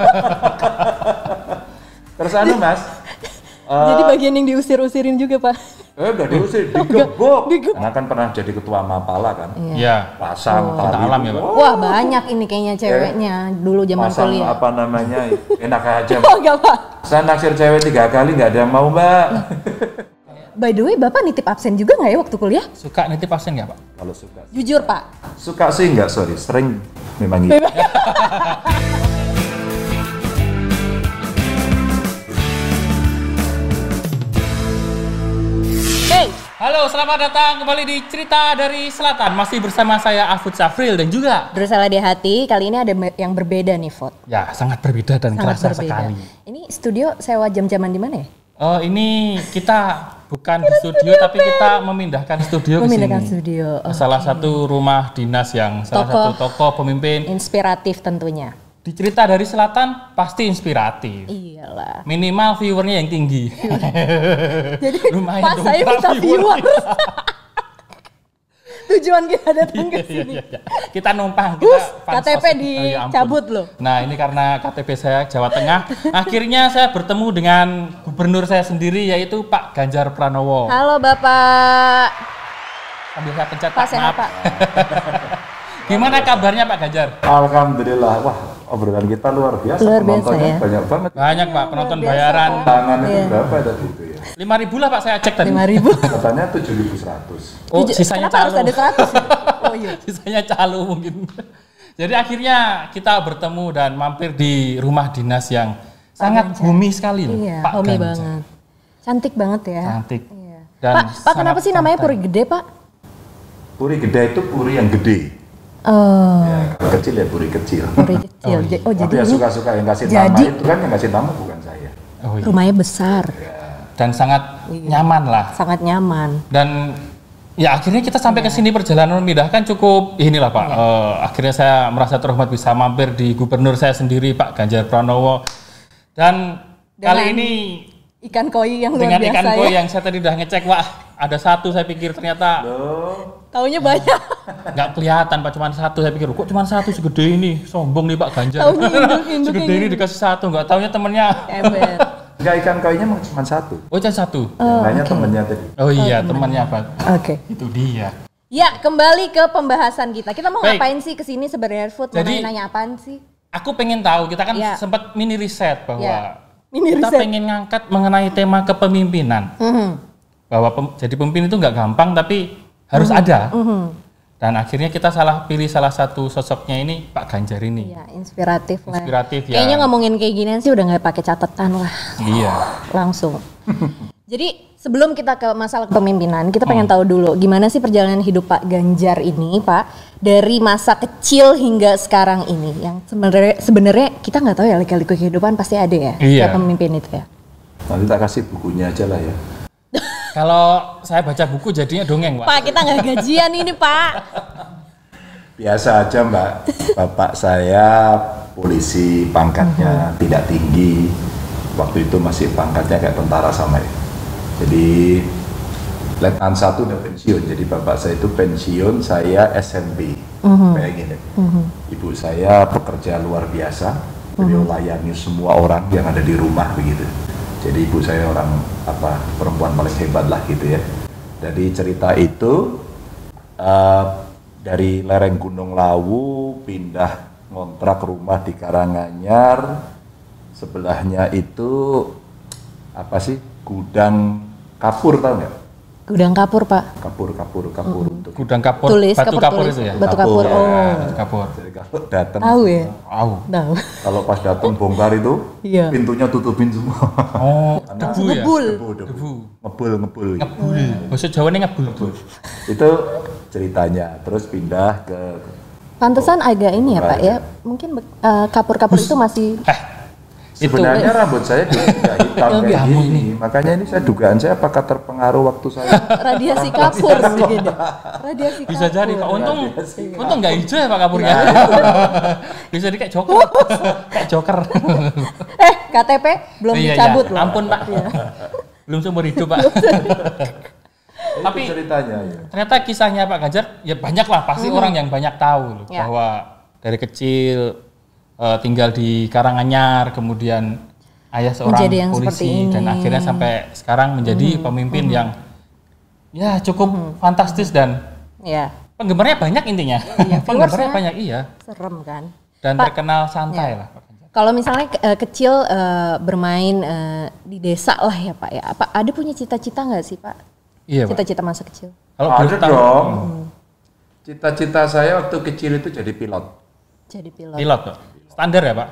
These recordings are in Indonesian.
Terus anu Mas, Jadi bagian yang diusir-usirin juga, Pak. eh udah diusir, digebok. Karena kan pernah jadi ketua Mapala kan. Iya. Pasang Cinta tali. alam ya, Pak. Wah, banyak ini kayaknya ceweknya dulu zaman Pasang kuliah. apa namanya, enak aja. Oh, enggak, Pak. Saya naksir cewek tiga kali nggak ada yang mau mbak. By the way, Bapak nitip absen juga nggak ya waktu kuliah? Suka nitip absen nggak, Pak? Kalau suka, Jujur, Pak. suka sih nggak sorry, sering memang gitu. Halo, selamat datang kembali di Cerita dari Selatan. Masih bersama saya Afud Safril dan juga bersalah di hati. Kali ini ada yang berbeda nih, Fot. ya sangat berbeda dan Sangat kerasa berbeda. sekali. Ini studio sewa jam-jaman di mana ya? Oh, ini kita bukan di studio tapi kita memindahkan studio ke Memindahkan sini. studio. Oh, Salah satu rumah dinas yang salah Tokoh. satu tokoh pemimpin inspiratif tentunya. Di cerita dari selatan pasti inspiratif. Iyalah. Minimal viewernya yang tinggi. Jadi Lumayan dong, saya minta viewers. Tujuan kita datang ke Iya, sini. iya, iya. Kita numpang, Gus, kita. KTP Oh, ya dicabut loh. Nah ini karena KTP saya Jawa Tengah. Akhirnya saya bertemu dengan gubernur saya sendiri yaitu Pak Ganjar Pranowo. Halo Bapak. Sambil saya pencet maaf. Pak. Gimana kabarnya Pak Ganjar? Alhamdulillah, wah obrolan kita luar biasa. Luar biasa, Penontonnya ya. banyak banget. Banyak Pak penonton biasa, bayaran. Tangan itu Iya. berapa tadi itu ya? 5 ribu lah Pak saya cek tadi. Lima ribu. Katanya 7.100. Oh sisanya Kenapa harus calo. ada seratus? Oh iya. sisanya calo mungkin. Jadi akhirnya kita bertemu dan mampir di rumah dinas yang sangat bumi sekali loh. Iya, Pak homey Ganjar. banget. Cantik banget ya. Cantik. Iya. Dan Pak, Pak kenapa sih namanya. Puri Gede, Pak? Puri gede itu puri yang gede. Oh, Ya, kecil ya puri kecil. Puri kecil. Oh, Tapi jadi ya suka-suka yang kasih nama jadi- itu kan yang kasih nama bukan saya. Oh, iya. rumahnya besar, Dan sangat nyaman lah. sangat nyaman. Dan ya akhirnya kita sampai Iya. ke sini perjalanan memindahkan cukup inilah Pak. Eh, akhirnya saya merasa terhormat bisa mampir di gubernur saya sendiri Pak Ganjar Pranowo. Dan kali Dengan ini Ikan koi yang luar dengan biasa ikan ya. koi yang saya tadi udah ngecek, wah ada satu saya pikir ternyata Oh, Taunya banyak. nggak kelihatan Pak cuma satu saya pikir kok cuma satu segede ini sombong nih Pak Ganjar. Taunya induk-induk segede ini dikasih satu nggak taunya temennya. Ember. enggak ikan koinya mau cuma satu. Oh cuma satu. yang lainnya temennya tadi. Oh iya temannya Pak. Oke. Itu dia. Ya, kembali ke pembahasan kita. Kita mau Baik. ngapain sih ke sini sebenarnya Food? Mau Jadi- nanya apaan sih? Aku pengen tahu, kita kan Iya. sempat mini riset bahwa Iya. Mini kita riset. pengen ngangkat mengenai tema kepemimpinan. Mhm. Bahwa pem- jadi pemimpin itu nggak gampang tapi harus Mhm. ada. Dan akhirnya kita salah pilih salah satu sosoknya ini Pak Ganjar ini. Iya, inspiratif lah. Inspiratif ya. Kayaknya ngomongin kayak ginian sih udah nggak pakai catatan lah, Iya. langsung. Jadi sebelum kita ke masalah kepemimpinan, kita pengen tahu dulu gimana sih perjalanan hidup Pak Ganjar ini, Pak, dari masa kecil hingga sekarang ini. Yang sebenarnya sebenarnya kita nggak tahu ya lika-liku kehidupan pasti ada ya, Iya. pemimpin itu ya. Nanti tak kasih bukunya aja lah ya. Kalau saya baca buku jadinya dongeng, Pak. Pak, kita nggak gajian ini, Pak. Biasa aja mbak, bapak saya polisi pangkatnya tidak tinggi. Waktu itu masih pangkatnya kayak tentara sama ya. Jadi letnan satu udah pensiun, jadi bapak saya itu pensiun, saya SMP. Bayangin ya. Ibu saya pekerja luar biasa, beliau layani semua orang yang ada di rumah begitu. Jadi ibu saya orang apa perempuan paling hebat lah gitu ya. Jadi cerita itu eh, dari lereng Gunung Lawu pindah ngontrak rumah di Karanganyar sebelahnya itu apa sih gudang kapur tau nggak Gudang kapur, Pak. kapur kapur kapur untuk Gudang kapur, Tulis, batu kapur kapur tulis. itu ya. Batu kapur. ya. Oh. Batu kapur. jadi kalau datang Tahu ya? Au. Tahu. kalau pas datang bongkar itu Iya. pintunya tutupin semua Oh, debu ya. Ngebul. debu debu Debu. ngebul ngebul Ngebul. Bahasa Jawa ini ngebul. itu ceritanya terus pindah ke Pantesan agak ini ya, Pak ya. Mungkin eh, kapur-kapur itu masih Eh, itu Sebenarnya rambut saya juga tidak hitam kayak Kamu gini. Makanya ini saya dugaan saya apakah terpengaruh waktu saya radiasi kapur begini. Radiasi bisa kapur. jadi Pak. Untung untung nggak hijau ya Pak kapurnya. bisa di kayak joker. kayak joker. Eh, KTP belum Iya, dicabut iya. loh. Ampun Pak. Belum seumur hidup Pak. Tapi itu ceritanya ya. ternyata kisahnya Pak Ganjar ya banyak lah pasti orang yang banyak tahu loh, Ya. bahwa dari kecil eh, tinggal di Karanganyar, kemudian ayah seorang Menjadi yang polisi dan. Hmm. akhirnya sampai sekarang menjadi pemimpin yang ya cukup fantastis dan Ya, penggemarnya banyak intinya. penggemarnya viewersnya. banyak iya serem kan. dan Pak, terkenal santai lah. Pak Ganjar. Kalau misalnya ke- eh, kecil eh, bermain eh, di desa lah ya Pak ya. Apa ada punya cita-cita nggak sih Pak? Iya, Pak. Cita-cita masa kecil. Kalau Ada dong. Cita-cita saya waktu kecil itu jadi pilot. Jadi pilot. pilot, Pak. Standar ya, Pak?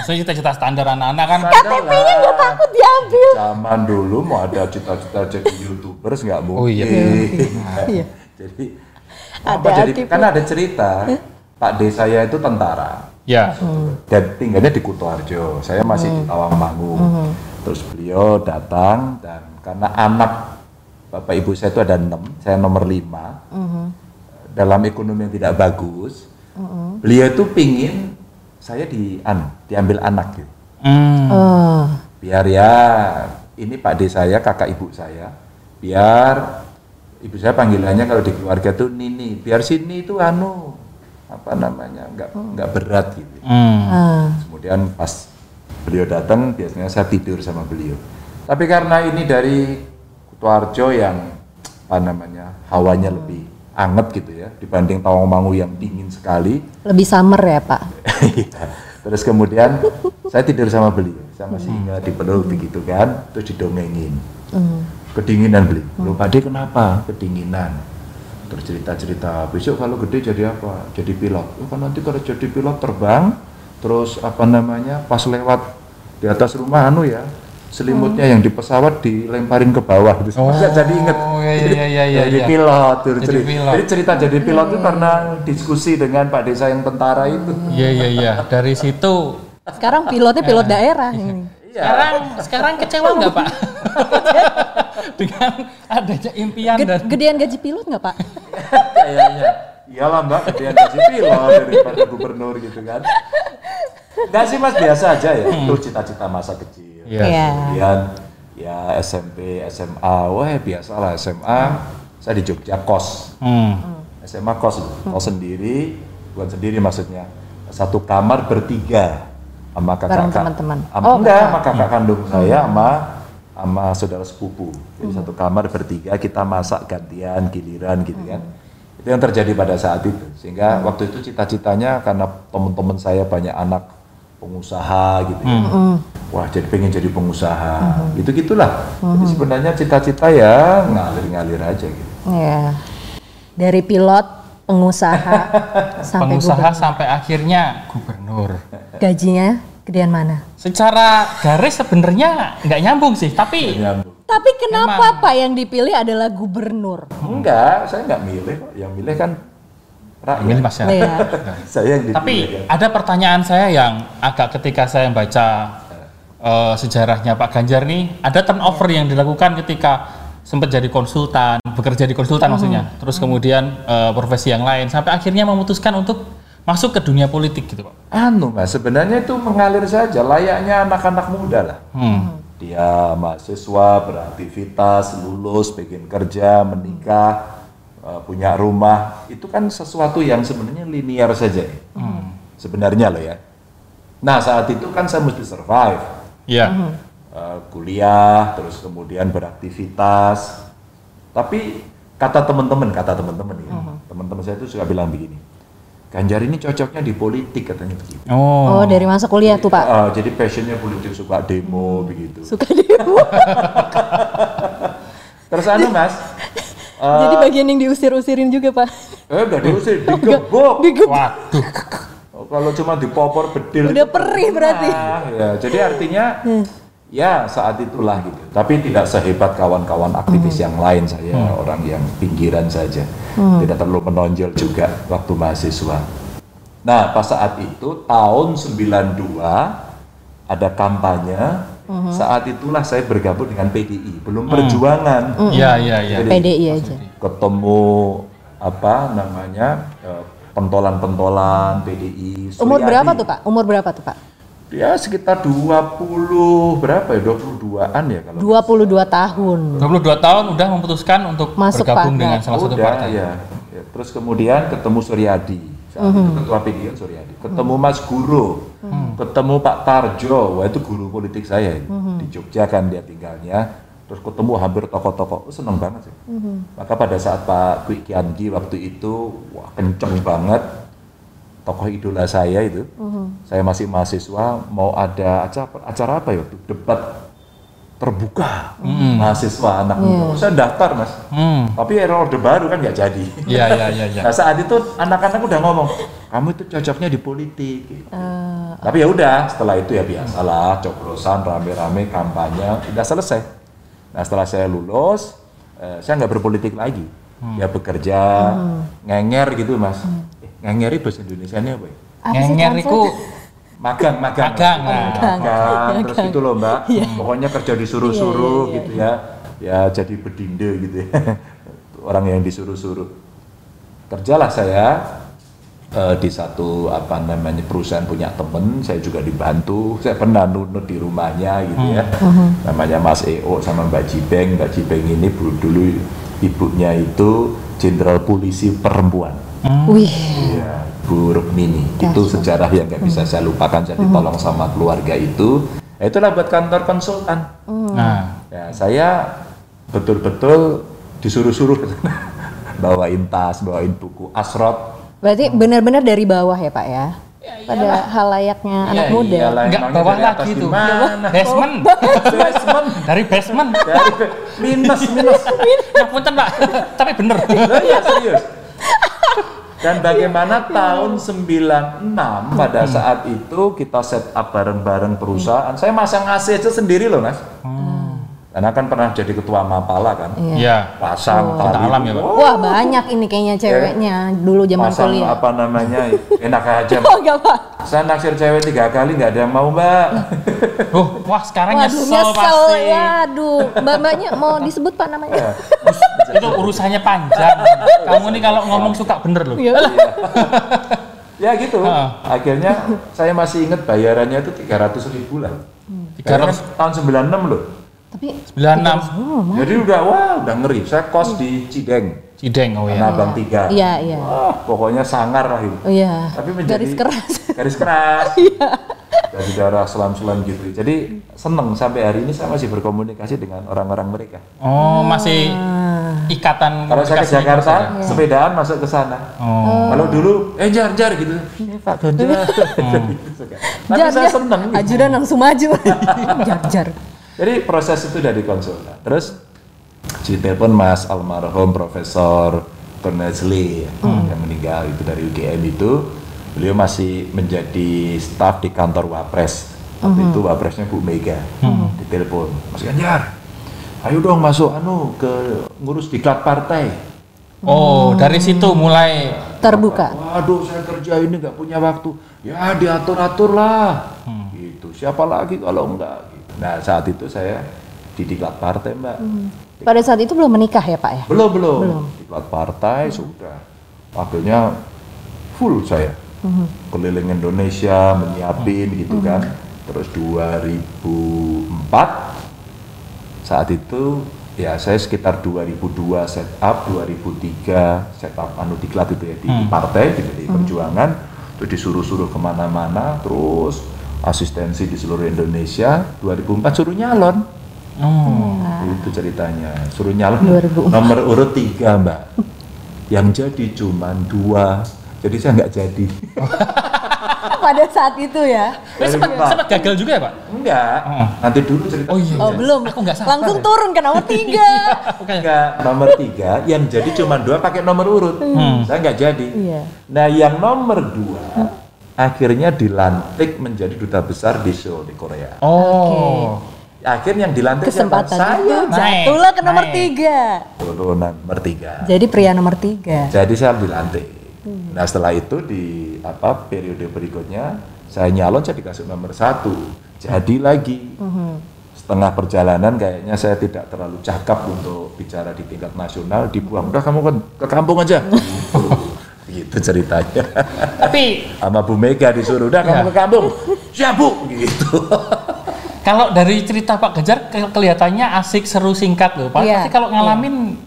Maksudnya cita-cita standar anak-anak kan KTP-nya nggak takut diambil. Zaman dulu mau ada cita-cita jadi youtubers nggak mungkin. Oh, iya. Iya. jadi Ada apa jadi kan ada cerita Pak D saya itu tentara Ya. dan tinggalnya di Kutoarjo. Saya masih di Tawangmangu. Terus beliau datang dan karena anak bapak ibu saya itu ada enam, saya nomor lima. Dalam ekonomi yang tidak bagus, beliau itu pingin saya di anu, diambil anak gitu. Hmm. Oh. Biar ya ini Pak D saya, kakak ibu saya. Biar ibu saya panggilannya kalau di keluarga tuh Nini. Biar sini itu anu apa namanya nggak nggak berat gitu. Hmm. Ah. Kemudian pas beliau datang biasanya saya tidur sama beliau. Tapi karena ini dari Kutoarjo yang apa namanya hawanya lebih anget gitu ya dibanding Tawangmangu yang dingin sekali. Lebih summer ya Pak. Iya. Terus kemudian saya tidur sama beliau. Saya masih ingat di peluk begitu kan, terus didongengin. Hmm. Kedinginan beli. Loh Pak D kenapa? Kedinginan. Terus cerita-cerita, besok kalau gede jadi apa? Jadi pilot. Oh kan nanti kalau jadi pilot terbang, terus apa namanya, pas lewat di atas rumah anu ya, selimutnya yang di pesawat dilemparin ke bawah. Terus Oh, saya jadi inget. iya, iya, iya, iya, jadi iya. pilot. Jadi cerita. pilot. Jadi cerita jadi pilot itu karena diskusi dengan Pak Desa yang tentara itu. Iya, iya, iya. Dari situ Sekarang pilotnya pilot daerah ini. Iya. sekarang sekarang kecewa nggak, Pak? Dengan adanya impian Ged- dan gedean gaji pilot nggak Pak? kayaknya iyalah mbak dia gaji pilot daripada gubernur gitu kan Enggak sih mas biasa aja ya itu cita-cita masa kecil Iya. Iya. kemudian ya SMP SMA wah biasa lah SMA saya di Jogja kos. Hmm. SMA kos kos sendiri bukan sendiri maksudnya. Satu kamar bertiga sama kakak teman-teman. Oh, enggak sama kakak kandung saya sama sama saudara sepupu. Jadi satu kamar bertiga kita masak gantian giliran gitu kan. Itu yang terjadi pada saat itu. Sehingga waktu itu cita-citanya karena teman-teman saya banyak anak pengusaha gitu ya wah jadi pengen jadi pengusaha gitu gitulah jadi sebenarnya cita-cita ya ngalir-ngalir aja gitu Iya. Dari pilot, pengusaha, sampai Pengusaha gubernur. sampai akhirnya gubernur. Gajinya gedean mana? Secara garis sebenarnya nggak nyambung sih, tapi Nyambung. Tapi kenapa Emang. Pak yang dipilih adalah gubernur? Enggak, saya enggak milih kok. Yang milih kan rakyat. milih masyarakat. Iya. Saya yang. Tapi kan. ada pertanyaan saya yang agak ketika saya baca eh, sejarahnya Pak Ganjar nih, ada turnover yang dilakukan ketika sempat jadi konsultan, bekerja di konsultan maksudnya, terus kemudian eh, profesi yang lain, sampai akhirnya memutuskan untuk masuk ke dunia politik gitu Pak. Anu mas, sebenarnya itu mengalir saja, layaknya anak-anak muda lah. Hmm. Dia mahasiswa, beraktivitas, lulus, bikin kerja, menikah, eh, punya rumah. Itu kan sesuatu yang sebenarnya linear saja. ya. Sebenarnya loh ya. Nah saat itu kan saya mesti survive. Iya. Eh, kuliah, terus kemudian beraktivitas. Tapi kata teman-teman, kata teman-teman ya, teman-teman saya itu suka bilang begini, Ganjar ini cocoknya di politik katanya begitu. Oh. Oh, dari masa kuliah tuh Pak. Ah, jadi passionnya politik suka demo begitu. Suka demo. Terus anu mas, Jadi bagian yang diusir-usirin juga Pak. eh udah diusir, digebok. Waduh. Oh, kalau cuma dipopor bedil. Udah perih berarti. Nah, ya, jadi artinya ya saat itulah gitu. Tapi tidak sehebat kawan-kawan aktivis yang lain saya orang yang pinggiran saja. Tidak terlalu menonjol juga waktu mahasiswa. Nah, pas saat itu tahun 92 ada kampanye. Saat itulah saya bergabung dengan PDI, belum perjuangan. Iya, iya, iya. Jadi, PDI aja. ketemu apa namanya eh, pentolan-pentolan PDI. Umur berapa tuh Pak? Umur berapa tuh Pak? Ya sekitar 20 berapa ya 22-an ya kalau 22 tahun. 22 tahun udah memutuskan untuk Masuk bergabung partai. dengan salah satu Udah, partai. ya. Ya, Terus kemudian ketemu Suryadi. Saat itu ketua PGN Suryadi. Ketemu Mas Guru, ketemu Pak Tarjo, wah itu guru politik saya itu. di Jogja kan dia tinggalnya. Terus ketemu hampir tokoh-tokoh, oh, seneng banget sih. Maka pada saat Pak Kwi Kiangi waktu itu, wah kenceng banget tokoh idola saya itu. Saya masih mahasiswa, mau ada acara, acara apa ya? Debat terbuka mahasiswa anak muda. Oh, Saya daftar mas, Hmm. tapi era orde baru kan nggak jadi. Iya, iya, iya, iya. Nah saat itu anak-anak udah ngomong, kamu itu cocoknya di politik. gitu. Tapi ya udah, setelah itu ya biasalah, coblosan rame-rame kampanye, udah selesai. Nah setelah saya lulus, eh, saya nggak berpolitik lagi. Ya bekerja, ngenger gitu mas. Eh, ngenger itu bahasa Indonesia apa ya? Apa sih Ngenger itu magang magang. Magang, nah. magang. terus gitu loh mbak. Pokoknya kerja disuruh-suruh gitu ya. Ya jadi bedinde gitu ya. Orang yang disuruh-suruh. Kerjalah saya eh, di satu apa namanya perusahaan punya temen. Saya juga dibantu. Saya pernah nunut di rumahnya gitu ya. Namanya Mas EO sama Mbak Jibeng. Mbak Jibeng ini dulu, dulu ibunya itu jenderal polisi perempuan. Wih, Iya, Bu Rukmini. Itu sejarah yang nggak bisa saya lupakan. Saya ditolong sama keluarga itu. Ya, itulah buat kantor konsultan. nah, Ya, saya betul-betul disuruh-suruh bawain tas, bawain buku asrot. berarti benar-benar dari bawah ya Pak ya? Pada halayaknya anak Ya, muda. iyalah, enggak bawah lagi tuh. gimana? Basement. Basement. Dari basement. Dari be- minus, minus. Ya punten, Pak. Tapi bener. Loh, iya serius. Dan bagaimana tahun 96 pada saat itu kita set up bareng-bareng perusahaan. Saya masang AC aja sendiri loh, Mas. Karena kan pernah jadi ketua Mapala kan. Iya. Pasang Cinta tali. alam ya, Pak. Wah banyak ini kayaknya ceweknya dulu zaman Pasang kuliah. apa namanya? Enak aja. Oh enggak Pak. Saya naksir cewek tiga kali nggak ada yang mau, Mbak. Oh, wah sekarang Waduh nyesel, nyesel, pasti. waduh. Mbak-mbaknya mau disebut Pak namanya? Itu urusannya panjang. Kamu nih kalau ngomong suka bener loh. Iya. ya gitu. Heeh. Akhirnya saya masih ingat bayarannya itu 300 ribu lah. Hmm. 300. Bayaran tahun 96 loh. Tapi 96 Jadi udah wah udah ngeri. Saya kos di Cideng, Cideng oh ya. Abang 3. iya iya. Wah, pokoknya sangar lah itu. Oh iya. Tapi menjadi Garis keras. Garis keras. Iya. Dari daerah selam-selam gitu. Jadi seneng sampai hari ini saya masih berkomunikasi dengan orang-orang mereka. Oh, masih Ah. ikatan Kalau saya ke komunikasi Jakarta, ada. sepedaan masuk ke sana. Oh. Kalau dulu, eh jar jar gitu. Ini Pak Ganjar. Tapi Jar, saya seneng. gitu. Ajudan langsung maju. jar jar. Jadi proses itu dari konsultan. Terus ditelepon Mas almarhum Profesor Cornelius yang meninggal itu dari UGM itu. Beliau masih menjadi staf di kantor Wapres. Waktu itu Wapresnya Bu Mega. Ditelepon, Mas Ganjar, ayo dong masuk anu ke ngurus diklat partai. Oh, dari situ mulai Terbuka. Waduh, saya kerja ini nggak punya waktu. Ya diatur-atur lah. Gitu. Siapa lagi kalau enggak? Nah saat itu saya di diklat partai mbak. Pada saat itu belum menikah ya Pak ya? Belum belum. Diklat partai sudah. Waktunya full saya. Keliling Indonesia menyiapin gitu kan. Terus 2004 saat itu ya saya sekitar 2002 setup 2003 setup anu diklat itu ya di Hmm. partai di PDI Perjuangan terus disuruh-suruh ke mana-mana terus asistensi di seluruh Indonesia 2004 suruh nyalon oh. itu ceritanya suruh nyalon 2004. nomor urut tiga mbak yang jadi cuman dua jadi saya nggak jadi Pada saat itu ya. Eh, sempat, sempat gagal juga ya, Pak? enggak Oh. nanti dulu cerita Oh iya. Oh belum. Aku nggak sabar Langsung ya. turun ke nomor tiga. Oke. enggak nomor tiga yang jadi cuma dua pakai nomor urut Hmm. saya nggak jadi Iya. nah yang nomor dua akhirnya dilantik menjadi duta besar di Seoul di Korea Oh. akhirnya yang dilantik siapa? Kesempatan saya itu jatuhlah ke nomor naik. tiga. turunan nomor tiga Jadi pria nomor tiga. Jadi saya dilantik. Nah setelah itu di apa periode berikutnya saya nyalon saya dikasih nomor satu. Jadi lagi setengah perjalanan kayaknya saya tidak terlalu cakap untuk bicara di tingkat nasional dibuang. Udah kamu ke, ke kampung aja. Gitu. ceritanya. Tapi Sama Bu Mega disuruh udah kamu Ya. ke kampung. Siap Bu. Gitu. kalau dari cerita Pak Ganjar ke- kelihatannya asik, seru, singkat loh. Pak, Iya, tapi kalau ngalamin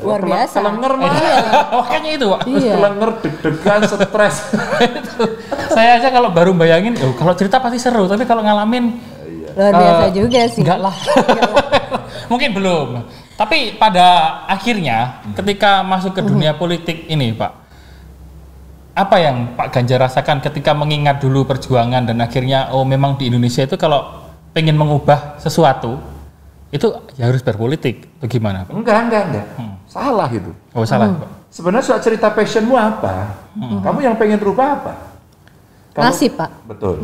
Luar Kele- biasa. Kelenger mah. Makanya itu, Pak. Terus Iya. kelenger, deg-degan, stres. Saya aja kalau baru bayangin, oh, kalau cerita pasti seru, tapi kalau ngalamin Luar biasa Eh, juga sih. Enggak lah. Mungkin belum. Tapi pada akhirnya ketika masuk ke dunia politik ini, Pak. Apa yang Pak Ganjar rasakan ketika mengingat dulu perjuangan dan akhirnya oh memang di Indonesia itu kalau pengen mengubah sesuatu itu ya harus berpolitik. Bagaimana, Pak? Enggak, enggak, enggak. Salah itu. Oh salah, Pak. Sebenarnya soal cerita passionmu apa? Kamu yang pengen rubah apa? Kamu- Nasib, Pak. Betul.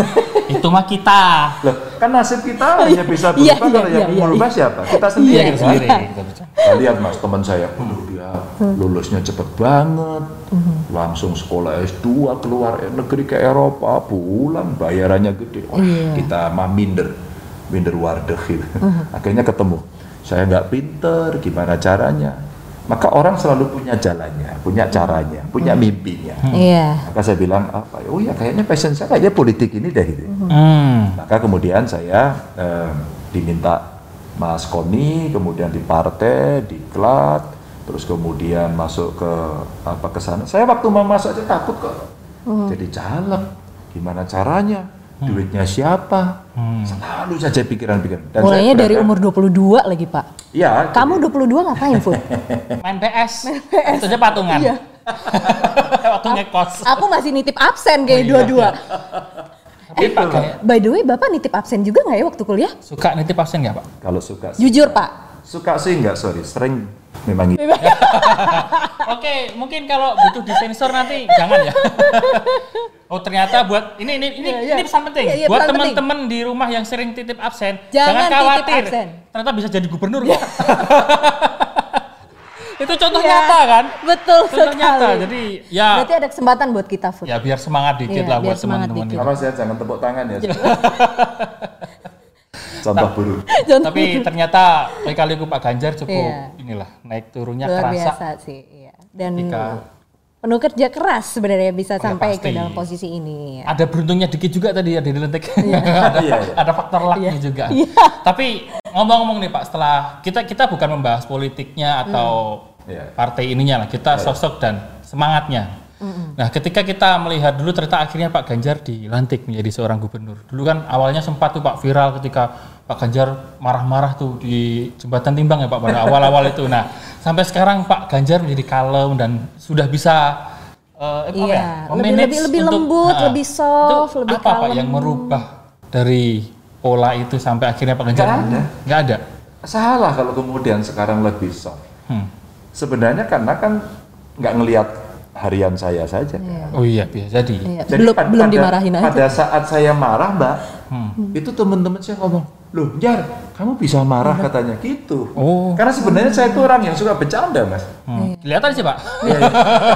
Itu mah kita. Loh, kan nasib kita hanya bisa Iya, berubah iya, kalau iya, yang iya, merubah siapa? Kita Iya, sendiri. kita sendiri. Kita bicara. Nah, lihat mas, teman saya, "Aduh, dia lulusnya cepet banget, langsung sekolah S2 keluar negeri ke Eropa, pulang bayarannya gede. Wah, Iya. kita mah minder, minder wardeg gitu. Akhirnya ketemu, saya nggak pinter, gimana caranya? Maka orang selalu punya jalannya, punya caranya, punya mimpinya. Iya. Maka saya bilang apa? Oh ya kayaknya passion saya kayaknya politik ini deh gitu. Hmm. Maka kemudian saya eh, diminta Mas Koni, kemudian di partai, di klat, terus kemudian masuk ke apa ke sana. Saya waktu mau masuk aja takut kok. Jadi caleg, gimana caranya? Duitnya siapa? Selalu saja pikiran-pikiran. Dan saya Mulainya dari umur 22 lagi, Pak. Iya. Kamu 22 ngapain, Fud? Main PS. Itu aja patungan. Iya. Waktu ngekos. Aku masih nitip absen Oh, kayak iya. dua-dua. Tapi Pak kayak By the way, Bapak nitip absen juga nggak ya waktu kuliah? suka nitip absen nggak, Pak? Kalau suka Jujur, enggak. Pak. Suka sih enggak, sorry. Sering memang gitu. Oke, mungkin kalau butuh disensor nanti jangan ya. oh ternyata buat ini ini ini, Iya, iya. ini pesan penting Iya, iya, buat teman-teman di rumah yang sering titip absen, Jangan titip khawatir. absen. Ternyata bisa jadi gubernur kok. Itu contoh Iya. nyata kan? Betul Contoh sekali. nyata. Jadi ya Berarti ada kesempatan buat kita, Fud. ya biar semangat dikit Iya, lah buat semangat teman-teman. Awas ya, jangan tepuk tangan ya. Contoh buruk. Tapi ternyata kali-kali Pak Ganjar cukup Iya. inilah naik turunnya luar kerasa. biasa sih. Iya. Dan Ketika- penuh kerja keras sebenarnya bisa ya sampai pasti. ke dalam posisi ini. Ya. ada beruntungnya dikit juga tadi ada di lentik. ada, Iya, iya. ada faktor lucknya Iya. juga. Iya. Tapi ngomong-ngomong nih Pak, setelah kita kita bukan membahas politiknya atau Iya. partai ininya lah, kita sosok dan semangatnya. Nah, ketika kita melihat dulu ternyata akhirnya Pak Ganjar dilantik menjadi seorang gubernur. Dulu kan awalnya sempat tuh Pak viral ketika Pak Ganjar marah-marah tuh di jembatan timbang ya Pak pada awal-awal itu. Nah, sampai sekarang Pak Ganjar menjadi kalem dan sudah bisa eh, apa Iya, ya, lebih- lebih- lebih untuk- lembut, Nah, lebih soft, itu lebih apa Pak kalem. yang merubah dari pola itu sampai akhirnya Pak Ganjar Nggak ada. nggak ada. Salah kalau kemudian sekarang lebih soft. Hmm. Sebenarnya karena kan nggak ngelihat harian saya saja. kan. Oh iya bisa jadi. Iya, Jadi belum pad- belum pada, dimarahin aja. Pada saat saya marah, Mbak, Hmm. itu teman-teman saya ngomong, loh, Jar, kamu bisa marah katanya gitu. Oh. Karena sebenarnya saya itu orang yang suka bercanda, Mas. Hmm. Kelihatan sih Pak. Iya, iya.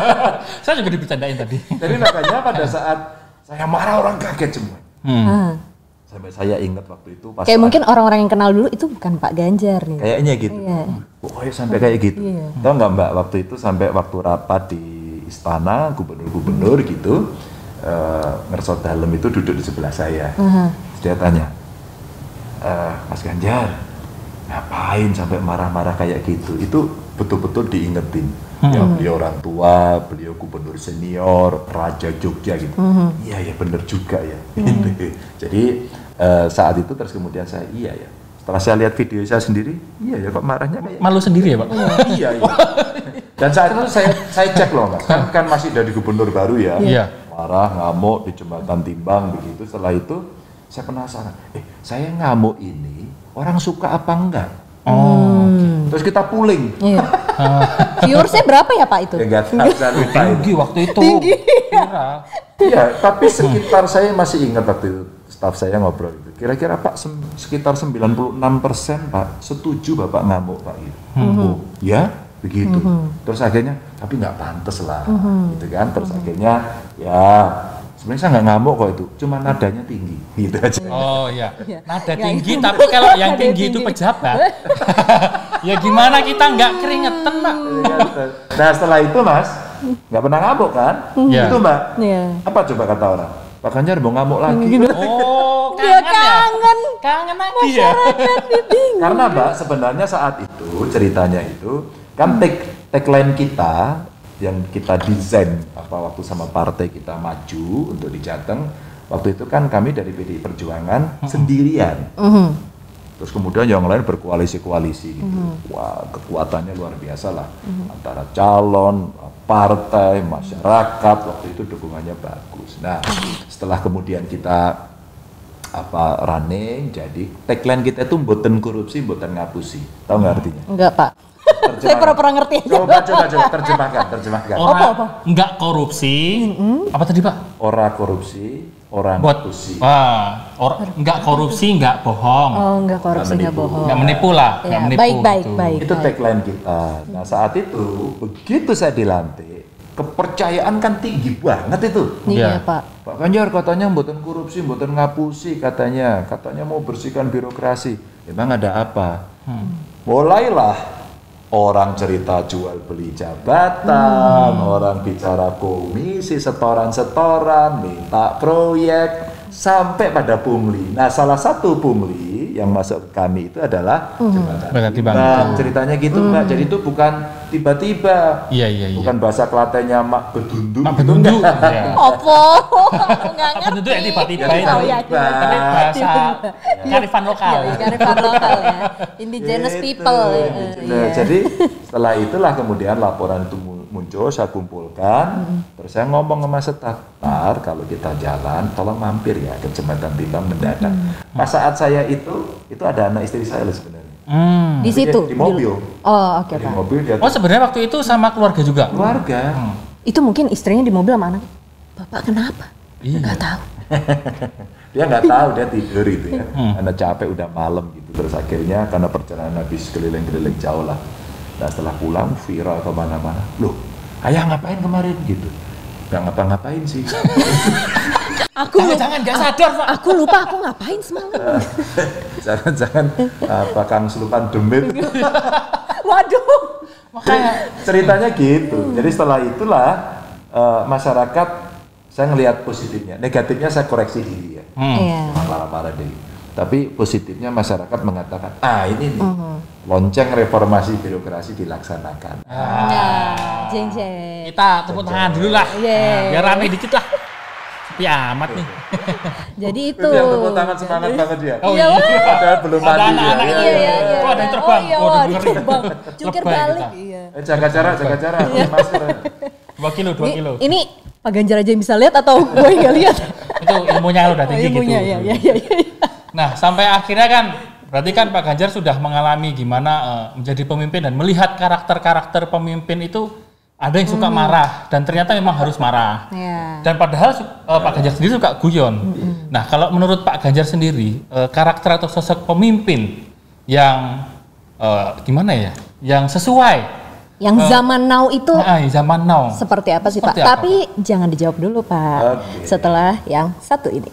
Saya juga dibercandain tadi. Jadi makanya pada saat saya marah orang kaget semua. Hmm. Ah. Sampai saya ingat waktu itu pas Kayak mungkin orang-orang yang kenal dulu itu bukan Pak Ganjar nih. kayaknya gitu. Iya. Pokoknya sampai kayak gitu. Iya. Tahu nggak Mbak waktu itu sampai waktu rapat di istana gubernur-gubernur gitu, eh Ngersot Dalem itu duduk di sebelah saya. Aha. Terus dia tanya, "Eh, Mas Ganjar, ngapain sampai marah-marah kayak gitu? Itu betul-betul diingetin. Ya beliau orang tua, beliau gubernur senior, raja Jogja gitu. Iya ya bener juga ya. Gitu. Jadi eh, saat itu terus kemudian saya iya ya. Setelah saya lihat video saya sendiri, iya ya kok marahnya kayak Malu sendiri ya Pak. iya iya. Dan saat itu saya saya cek loh mas, kan kan masih dari gubernur baru ya. Iya. Marah, ngamuk di jembatan timbang begitu. Setelah itu saya penasaran, eh saya ngamuk ini orang suka apa enggak? Oh. Terus kita puling. Iya. Viewersnya berapa ya Pak itu? Ya enggak tahu, saya lupa. Tinggi waktu itu. Tinggi. Viral. Iya, tapi sekitar saya masih ingat waktu itu staf saya ngobrol itu. Kira-kira Pak sem- sekitar 96 persen Pak setuju Bapak ngamuk Pak gitu. Oh, ya begitu. Terus akhirnya tapi nggak pantas lah, gitu kan. Terus akhirnya ya sebenarnya saya nggak ngamuk kok itu, cuma nadanya tinggi, gitu aja. Oh iya. Iya. Nada Ya, tinggi tapi kalau yang tinggi itu pejabat. ya gimana kita nggak keringetan Pak? Nah setelah itu Mas nggak pernah ngamuk kan? Iya. Itu Mbak. Iya. Apa coba kata orang? Pak Ganjar mau ngamuk lagi. Oh, Dia kangen ya? kangen. Kangen lagi ya? Karena Mbak sebenarnya saat itu ceritanya itu Kan tag, tagline kita yang kita desain apa waktu sama partai kita maju untuk di Jateng, waktu itu kan kami dari PDI Perjuangan sendirian. Mhm. Terus kemudian yang lain berkoalisi-koalisi gitu. Wah, kekuatannya luar biasa lah. Antara calon, partai, masyarakat, waktu itu dukungannya bagus. Nah, setelah kemudian kita apa running, jadi tagline kita itu mboten korupsi, mboten ngapusi. Tahu nggak artinya? Enggak, Pak. Saya pura-pura ngerti aja. Coba, coba, coba, terjemahkan, terjemahkan. Orang nggak korupsi. Apa tadi Pak? Ora korupsi, orang Buat ngapusi. wah, or, nggak korupsi, nggak bohong, Oh, enggak korupsi, Nggak enggak menipu. bohong. nggak menipu lah, Ya, nggak menipu. baik, baik, gitu. baik. Itu tagline kita. Nah saat itu begitu saya dilantik, kepercayaan kan tinggi banget itu. Iya, Iya. Pak. Pak Ganjar katanya mboten korupsi, mboten ngapusi katanya, katanya mau bersihkan birokrasi. Emang ada apa? Mulailah orang cerita jual beli jabatan, orang bicara komisi setoran-setoran, minta proyek sampai pada pungli. Nah, salah satu pungli yang masuk ke kami itu adalah jembatan. Berarti Bang. Nah, ceritanya gitu Mbak. Jadi itu bukan tiba-tiba. Iya iya iya. Bukan bahasa Klatennya mak bedundung. Mak bedundu. Iya. Opo? Enggak Apa ngerti. itu ya tiba-tiba Oh, itu? iya, Tiba. Tapi bahasa karifan lokal. Iya, kearifan lokal ya. Indigenous Gitu. people. ya. Nah, Iya. Jadi setelah itulah kemudian laporan itu muncul, saya kumpulkan, terus saya ngomong sama staf, "Tar, kalau kita jalan, tolong mampir ya ke Jembatan Timbang mendadak. Pas saat saya itu, itu ada anak istri saya loh sebenarnya. Hmm. Di situ. Di mobil. Oh, oke, Di Pak. mobil dia Oh sebenarnya waktu itu sama keluarga juga. keluarga. Itu mungkin istrinya di mobil sama anak. Bapak kenapa? Iya. Enggak tahu. dia nggak tahu dia tidur itu ya Hmm. karena capek udah malam gitu terus akhirnya karena perjalanan habis keliling-keliling jauh lah nah setelah pulang viral ke mana-mana loh ayah ngapain kemarin gitu nggak ngapa-ngapain sih Aku Jangan-jangan nggak sadar Pak. aku lupa aku ngapain semalam. jangan-jangan apa kang selupan demit Waduh. Makanya ceritanya gitu jadi setelah itulah eh, masyarakat saya ngelihat positifnya negatifnya saya koreksi diri ya hmm. Iya. marah-marah diri tapi positifnya masyarakat mengatakan ah ini nih lonceng reformasi birokrasi dilaksanakan Nah, jeng jeng. kita tepuk tangan dulu lah. Iya. Nah, biar rame dikit lah. Sepi amat nih. Jadi itu. yang tepuk tangan semangat banget ya Oh Iya, iya. Padahal belum Ada mandi ya. anak-anak Iya, Iya, iya, iya, iya. Oh, ada yang terbang. Oh, iya, wah, terbang. Lebay balik. Iya. Eh, jaga jarak jaga jarak pakai masker Dua kilo, dua kilo. ini Pak Ganjar aja yang bisa lihat atau gue nggak lihat? Itu ilmunya udah Oh, tinggi ilmunya, gitu. ya, ya, ya, ya. Nah, sampai akhirnya kan berarti kan Pak Ganjar sudah mengalami gimana eh, menjadi pemimpin dan melihat karakter-karakter pemimpin itu ada yang suka marah dan ternyata memang harus marah. Ya. Dan padahal eh, Pak Ganjar sendiri suka guyon. Nah, kalau menurut Pak Ganjar sendiri eh, karakter atau sosok pemimpin yang eh, gimana ya? Yang sesuai Yang zaman now itu ah, zaman now. seperti apa sih Pak? Seperti apa, Tapi jangan dijawab dulu Pak. Oke. Setelah yang satu ini.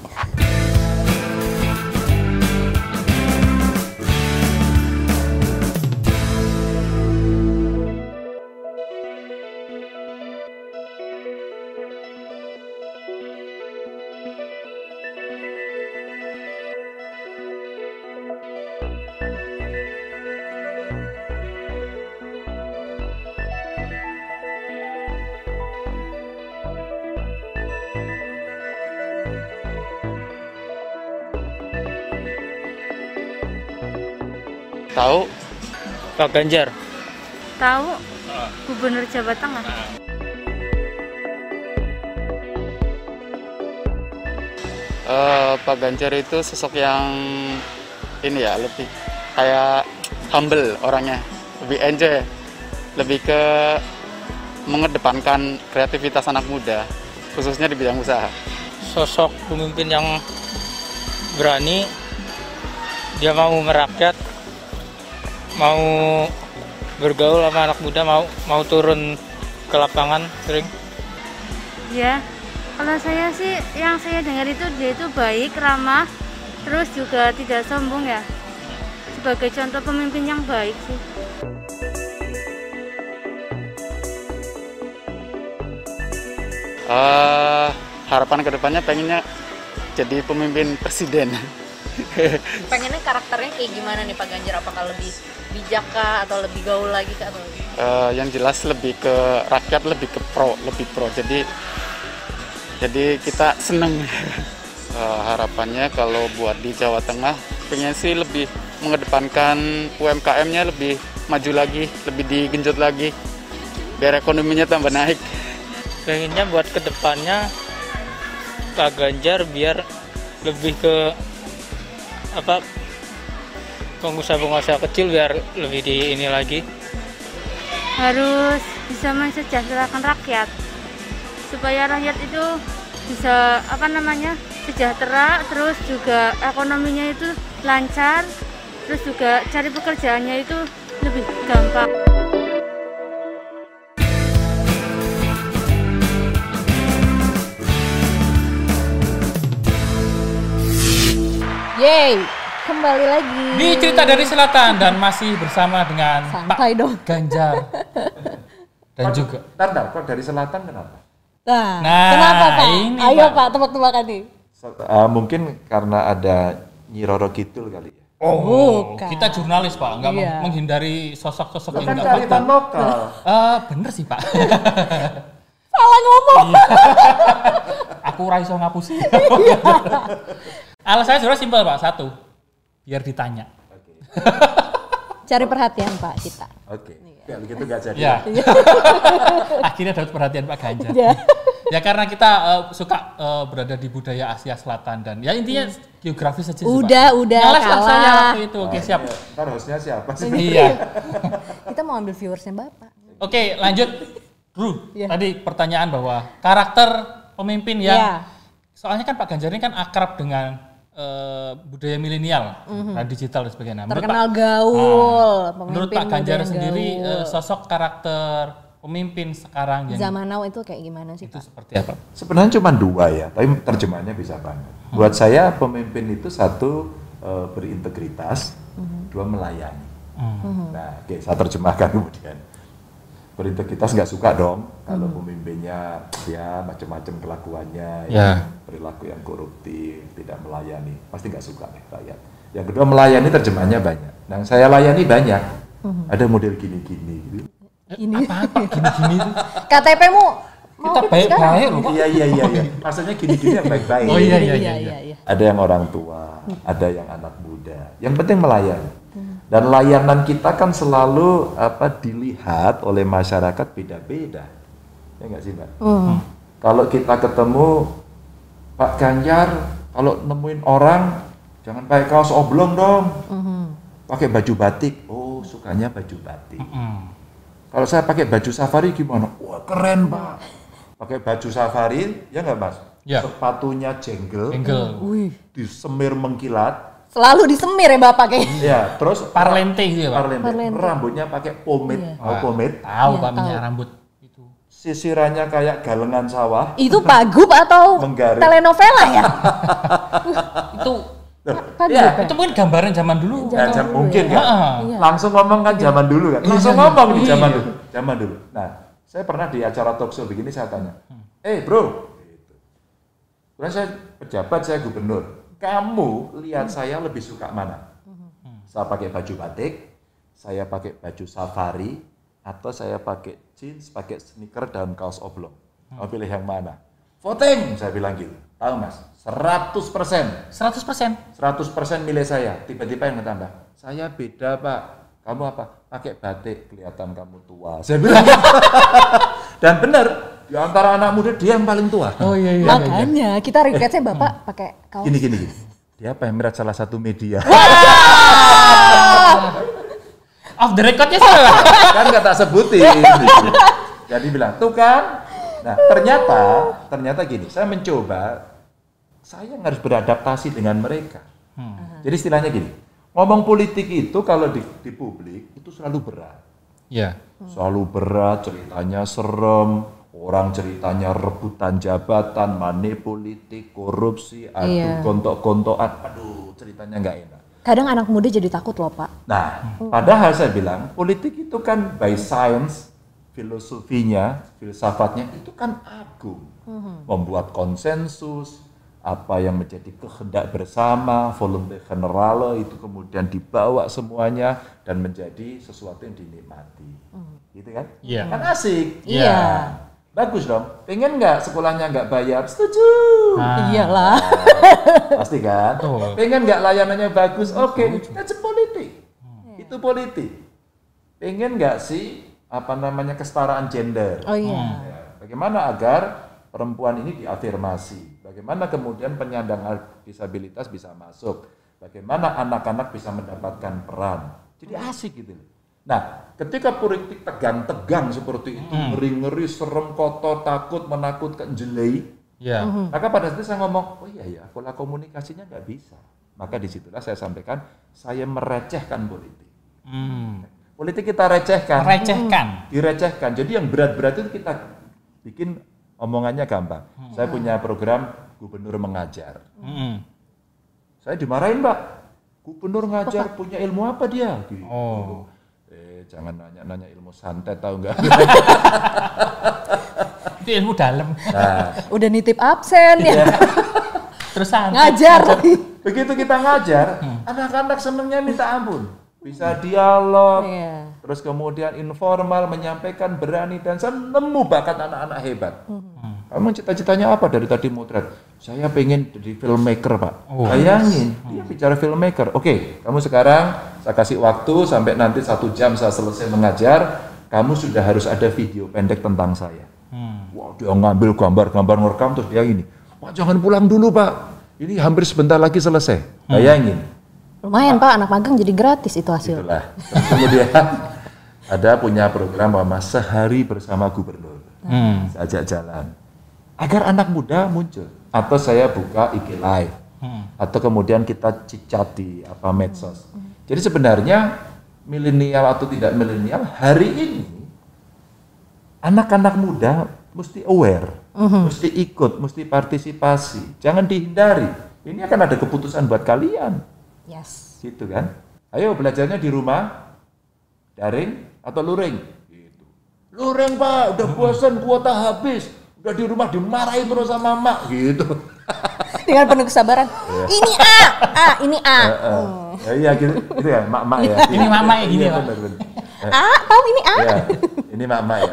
Pak Ganjar? Tahu Gubernur Jawa Tengah. Eh, Pak Ganjar itu sosok yang ini ya lebih kayak humble orangnya, lebih enjoy, lebih ke mengedepankan kreativitas anak muda, khususnya di bidang usaha. sosok pemimpin yang berani dia mau merakyat mau bergaul sama anak muda mau mau turun ke lapangan sering Ya, kalau saya sih yang saya dengar itu dia itu baik, ramah, terus juga tidak sombong ya. Sebagai contoh pemimpin yang baik sih. Eh, harapan ke depannya pengennya jadi pemimpin presiden. Pengennya karakternya kayak gimana nih Pak Ganjar? Apakah lebih bijak kah atau lebih gaul lagi kah atau Eh, yang jelas lebih ke rakyat lebih ke pro lebih pro. Jadi jadi kita seneng. Eh, harapannya kalau buat di Jawa Tengah pengen sih lebih mengedepankan UMKM-nya lebih maju lagi lebih digenjot lagi biar ekonominya tambah naik. Pengennya buat ke depannya Pak Ganjar biar lebih ke apa pengusaha-pengusaha kecil biar lebih di ini lagi. Harus bisa mensejahterakan rakyat. Supaya rakyat itu bisa apa namanya sejahtera terus juga ekonominya itu lancar terus juga cari pekerjaannya itu lebih gampang. Yeay, kembali lagi. Di cerita dari selatan dan masih bersama dengan Santai Pak dong. Ganjar dan juga Ntar, ntar, kok dari selatan kenapa? Nah, Nah, kenapa Pak? ini, Ayo Pak. Pak, tebak-tebakan nih. So- eh, mungkin karena ada Nyi Roro Kidul kali ya. Oh, Bukan. kita jurnalis pak, nggak Iya. meng- menghindari sosok-sosok yang Kan nggak fakta. kearifan lokal. Eh, bener sih pak. Salah ngomong. Aku raiso ngapusi. Alasannya sebenarnya simpel pak, satu, biar ditanya. Cari perhatian Pak kita. Oke. Ya begitu gak jadi. Ya. Akhirnya dapat perhatian Pak Ganjar. Ya. ya karena kita eh, suka eh, berada di budaya Asia Selatan dan ya intinya geografis saja sih, Pak. Udah, udah, Ngeles lah kalah. saya waktu itu. Oke, siap. Ya, Ntar hostnya siapa sih? iya. Kita mau ambil viewersnya Bapak. Oke, lanjut. Bro, Iya. tadi pertanyaan bahwa karakter pemimpin yang Iya. soalnya kan Pak Ganjar ini kan akrab dengan eh, budaya milenial, nah, digital dan sebagainya. Menurut Mhm. Terkenal Pak- gaul, Ah, menurut Pak Ganjar sendiri gaul. eh, sosok karakter pemimpin sekarang yang Zaman now itu kayak gimana sih itu Pak? seperti apa? Sebenarnya cuma dua ya, tapi terjemahannya bisa banyak. Buat saya pemimpin itu satu eh, berintegritas, dua melayani. Nah, oke saya terjemahkan kemudian. Berintegritas nggak suka dong kalau pemimpinnya ya macam-macam kelakuannya, Ya. perilaku yang koruptif, tidak melayani, pasti nggak suka deh rakyat. Yang kedua melayani terjemahannya banyak. Nah, saya layani banyak. Ada model gini-gini. Gitu. Ini Apa gini-gini? KTP-mu Kita baik-baik loh. Iya iya iya iya. Maksudnya gini-gini yang baik-baik. Oh iya iya iya iya. iya iya. iya. ada yang orang tua, ada yang anak muda. Yang penting melayani. Dan layanan kita kan selalu apa dilihat oleh masyarakat beda-beda. Ya nggak sih, Mbak? Hmm. Kalau kita ketemu Pak Ganjar, kalau nemuin orang jangan pakai kaos oblong dong. Pakai baju batik. Oh, sukanya baju batik. Hmm. Kalau saya pakai baju safari gimana? Wah, keren, Pak. Pakai baju safari, ya nggak, Mas? Ya. Sepatunya jenggel. Wih, disemir mengkilat selalu disemir ya Bapak kayak. ya terus Parlente gitu ya, Pak. parlente. Parlente. rambutnya pakai pomade Iya. mau pomade Tahu Iya, Pak minyak tahu. rambut itu. sisirannya kayak galengan sawah Itu Pagup atau Menggaris. telenovela ya? Itu Pagup Ya, ya? itu mungkin gambaran zaman dulu. Ya, jam- mungkin kan Heeh. Iya. langsung ngomong kan zaman dulu kan langsung Iya. ngomong di Iya. zaman dulu zaman dulu nah saya pernah di acara talk show begini saya tanya eh bro gitu. Kemudian saya pejabat saya gubernur kamu lihat saya lebih suka mana saya pakai baju batik saya pakai baju safari atau saya pakai jeans pakai sneaker dan kaos oblong mau pilih yang mana voting saya bilang gitu tahu mas 100 persen 100%. 100% milih saya. Tiba-tiba yang bertambah. Saya beda, Pak. Kamu apa? Pakai batik, kelihatan kamu tua. Saya bilang. Dan benar, di antara anak muda dia yang paling tua. Oh iya iya. Makanya kita regretnya Bapak pakai kaos. Gini gini gini. Dia pemret salah satu media. Off the recordnya salah. kan nggak tak sebutin. Jadi bilang, tuh kan. Nah, ternyata, ternyata gini, saya mencoba, saya harus beradaptasi dengan mereka. Jadi istilahnya gini, ngomong politik itu kalau di, di publik itu selalu berat. Iya. Selalu berat, ceritanya serem, orang ceritanya rebutan jabatan, money politik, korupsi, adu Iya. gontok-gontokan, aduh ceritanya nggak enak. Kadang anak muda jadi takut loh Pak. Nah, padahal saya bilang politik itu kan by science, filosofinya, filsafatnya itu kan agung, membuat konsensus, apa yang menjadi kehendak bersama, volunteer general itu kemudian dibawa semuanya dan menjadi sesuatu yang dinikmati. Gitu kan? Iya. Kan asik. Iya. Bagus dong. Pengen nggak sekolahnya nggak bayar? Setuju. Ah. Iyalah. Pasti kan? Betul. Pengen nggak layanannya bagus? Oke, that's politik. Itu politik. Pengen nggak sih apa namanya kesetaraan gender? Oh iya. Ya, Bagaimana agar perempuan ini diafirmasi? Bagaimana kemudian penyandang disabilitas bisa masuk? Bagaimana anak-anak bisa mendapatkan peran? Jadi asik gitu loh. Nah, ketika politik tegang-tegang seperti itu, ngeri-ngeri, serem, kotor, takut, menakutkan, jelek, Iya. maka pada saat itu saya ngomong, oh iya ya, pola komunikasinya nggak bisa. Maka di situlah saya sampaikan, saya merecehkan politik. Hmm. Politik kita recehkan, Merecehkan. direcehkan. Jadi yang berat-berat itu kita bikin omongannya gampang. Saya punya program gubernur mengajar. Hmm. Saya dimarahin, Pak. Gubernur ngajar punya ilmu apa dia? Gitu. Oh. Jangan nanya-nanya ilmu santet tahu nggak? Itu ilmu dalam. nah, Udah nitip absen ya. Terus santai. Ngajar. begitu kita ngajar, anak-anak senengnya minta ampun. Bisa dialog, Iya. terus kemudian informal menyampaikan berani dan saya nemu bakat anak-anak hebat. Kamu cita-citanya apa dari tadi motret? Saya pengen jadi filmmaker pak. Oh. Bayangin, dia bicara filmmaker. Oke, kamu sekarang saya kasih waktu sampai nanti satu jam saya selesai mengajar. Kamu sudah harus ada video pendek tentang saya. Hmm. Wah dia ngambil gambar-gambar ngerekam terus dia gini. Pak jangan pulang dulu pak. Ini hampir sebentar lagi selesai. Bayangin. Lumayan Pak, anak magang jadi gratis itu hasil. Itulah. Kemudian ada punya program nama sehari bersama gubernur. Hmm. Saya ajak jalan. Agar anak muda muncul. Atau saya buka IG live. Hmm. Atau kemudian kita cicat di apa medsos. Jadi sebenarnya milenial atau tidak milenial hari ini anak-anak muda mesti aware, mesti ikut, mesti partisipasi. Jangan dihindari. Ini akan ada keputusan buat kalian Yes. gitu kan ayo belajarnya di rumah daring atau luring gitu luring pak udah bosan kuota habis udah di rumah dimarahin terus sama mak gitu Dengan penuh kesabaran. Ini A, A, ini A. Ya, iya gitu, gitu ya mak-mak ya Ini mak-mak ya, gini, Iya, bener. A, tahu ini A. ya ini mak-mak ya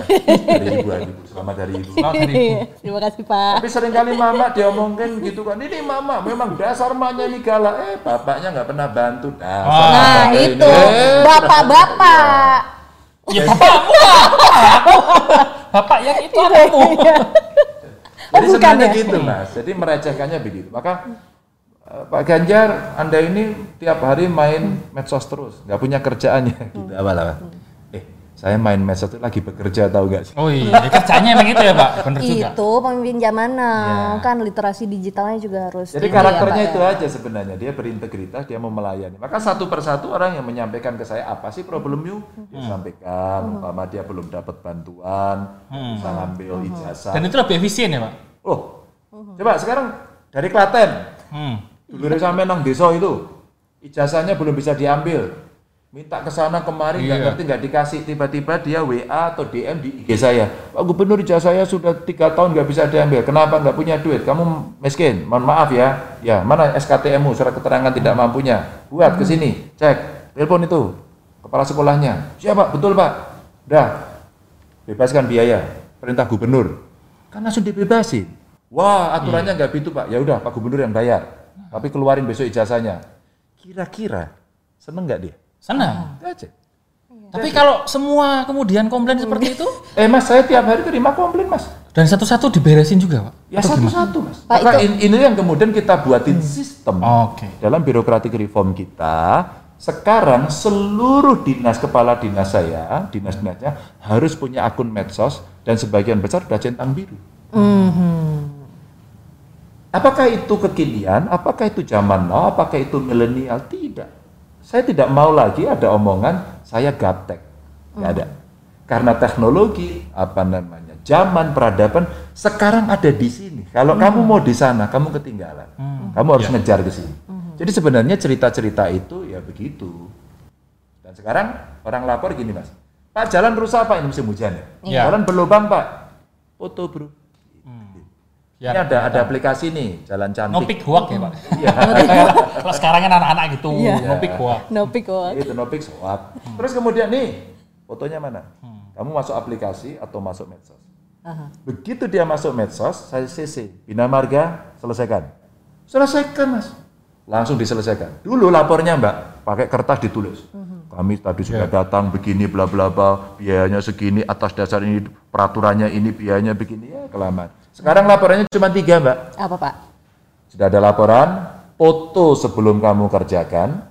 dari ibu ibu selamat dari ibu Oh, dari Terima kasih Pak. tapi sering kali mama diomongin gitu kan ini mama memang dasar mamanya ini galak eh bapaknya nggak pernah bantu dasar Oh. Nah itu Eh, bapak-bapak. Ya bapakmu lah. Bapak yang itu anakmu. Oh, Jadi bukan sebenarnya ya? gitu mas, jadi merecehkannya begitu. Maka eh, Pak Ganjar, Anda ini tiap hari main medsos terus, nggak punya kerjaannya gitu awal-awal. Eh, saya main medsos itu lagi bekerja tahu nggak sih? Oh iya, ya kerjanya emang itu ya Pak, bener juga. Itu pemimpin zaman now kan literasi digitalnya juga harus. Jadi tinggi karakternya ya, Pak, itu ya. aja sebenarnya, dia berintegritas, dia mau melayani. Maka satu persatu orang yang menyampaikan ke saya apa sih problem you, dia sampaikan. Umpama dia belum dapat bantuan, bisa ngambil ijazah. Dan itu lebih efisien ya Pak. Oh, coba sekarang dari Klaten, Hmm. Dulure sampai nang desa itu ijazahnya belum bisa diambil. Minta ke sana kemari nggak Iya. ngerti nggak dikasih tiba-tiba dia WA atau DM di IG saya. Pak Gubernur ijazah saya sudah tiga tahun nggak bisa diambil. Kenapa nggak punya duit? Kamu miskin. Mohon maaf ya. Ya mana SKTMU surat keterangan tidak mampunya. Buat ke sini. Cek. Telepon itu kepala sekolahnya. Siapa? Betul Pak. Udah. Bebaskan biaya. Perintah Gubernur. Kan langsung dibebasin. Wah, aturannya nggak gitu Pak. Ya udah, Pak Gubernur yang bayar. Tapi keluarin besok ijazahnya. Kira-kira seneng nggak dia? Senang. Itu aja. Tapi kalau semua kemudian komplain seperti itu, Eh Mas, saya tiap hari terima komplain Mas. dan satu-satu diberesin juga Pak? Ya satu-satu Mas. Pak, itu- in- ini yang kemudian kita buatin sistem. Oke. Dalam birokratik reform kita, sekarang seluruh dinas kepala dinas saya, dinas-dinasnya harus punya akun medsos dan sebagian besar sudah centang biru. Apakah itu kekinian? Apakah itu zaman now? Apakah itu milenial? Tidak. Saya tidak mau lagi ada omongan saya gaptek. Nggak ada. Karena teknologi, apa namanya, zaman peradaban sekarang ada di sini. Kalau kamu mau di sana, kamu ketinggalan. Kamu harus ngejar ke sini. Jadi sebenarnya cerita-cerita itu ya begitu. Dan sekarang orang lapor gini mas, Pak jalan rusak pak ini musim hujan ya. Iya. Jalan berlubang pak, foto bro. Biar ini ada ada aplikasi nih, Jalan Cantik. Nopik huak ya pak. Iya. Kalau sekarang kan anak-anak gitu, Iya. nopik huak. No pick what? Itu Nopik swap. Terus kemudian nih, fotonya mana? Kamu masuk aplikasi atau masuk medsos? Aha. Begitu dia masuk medsos, saya CC. Bina Marga, selesaikan. Selesaikan mas. Langsung diselesaikan. Dulu lapornya mbak, pakai kertas ditulis. Kami tadi sudah datang begini bla bla bla, biayanya segini, atas dasar ini peraturannya ini, biayanya begini, ya kelamaan. Sekarang laporannya cuma tiga mbak. Apa pak? Sudah ada laporan, foto sebelum kamu kerjakan,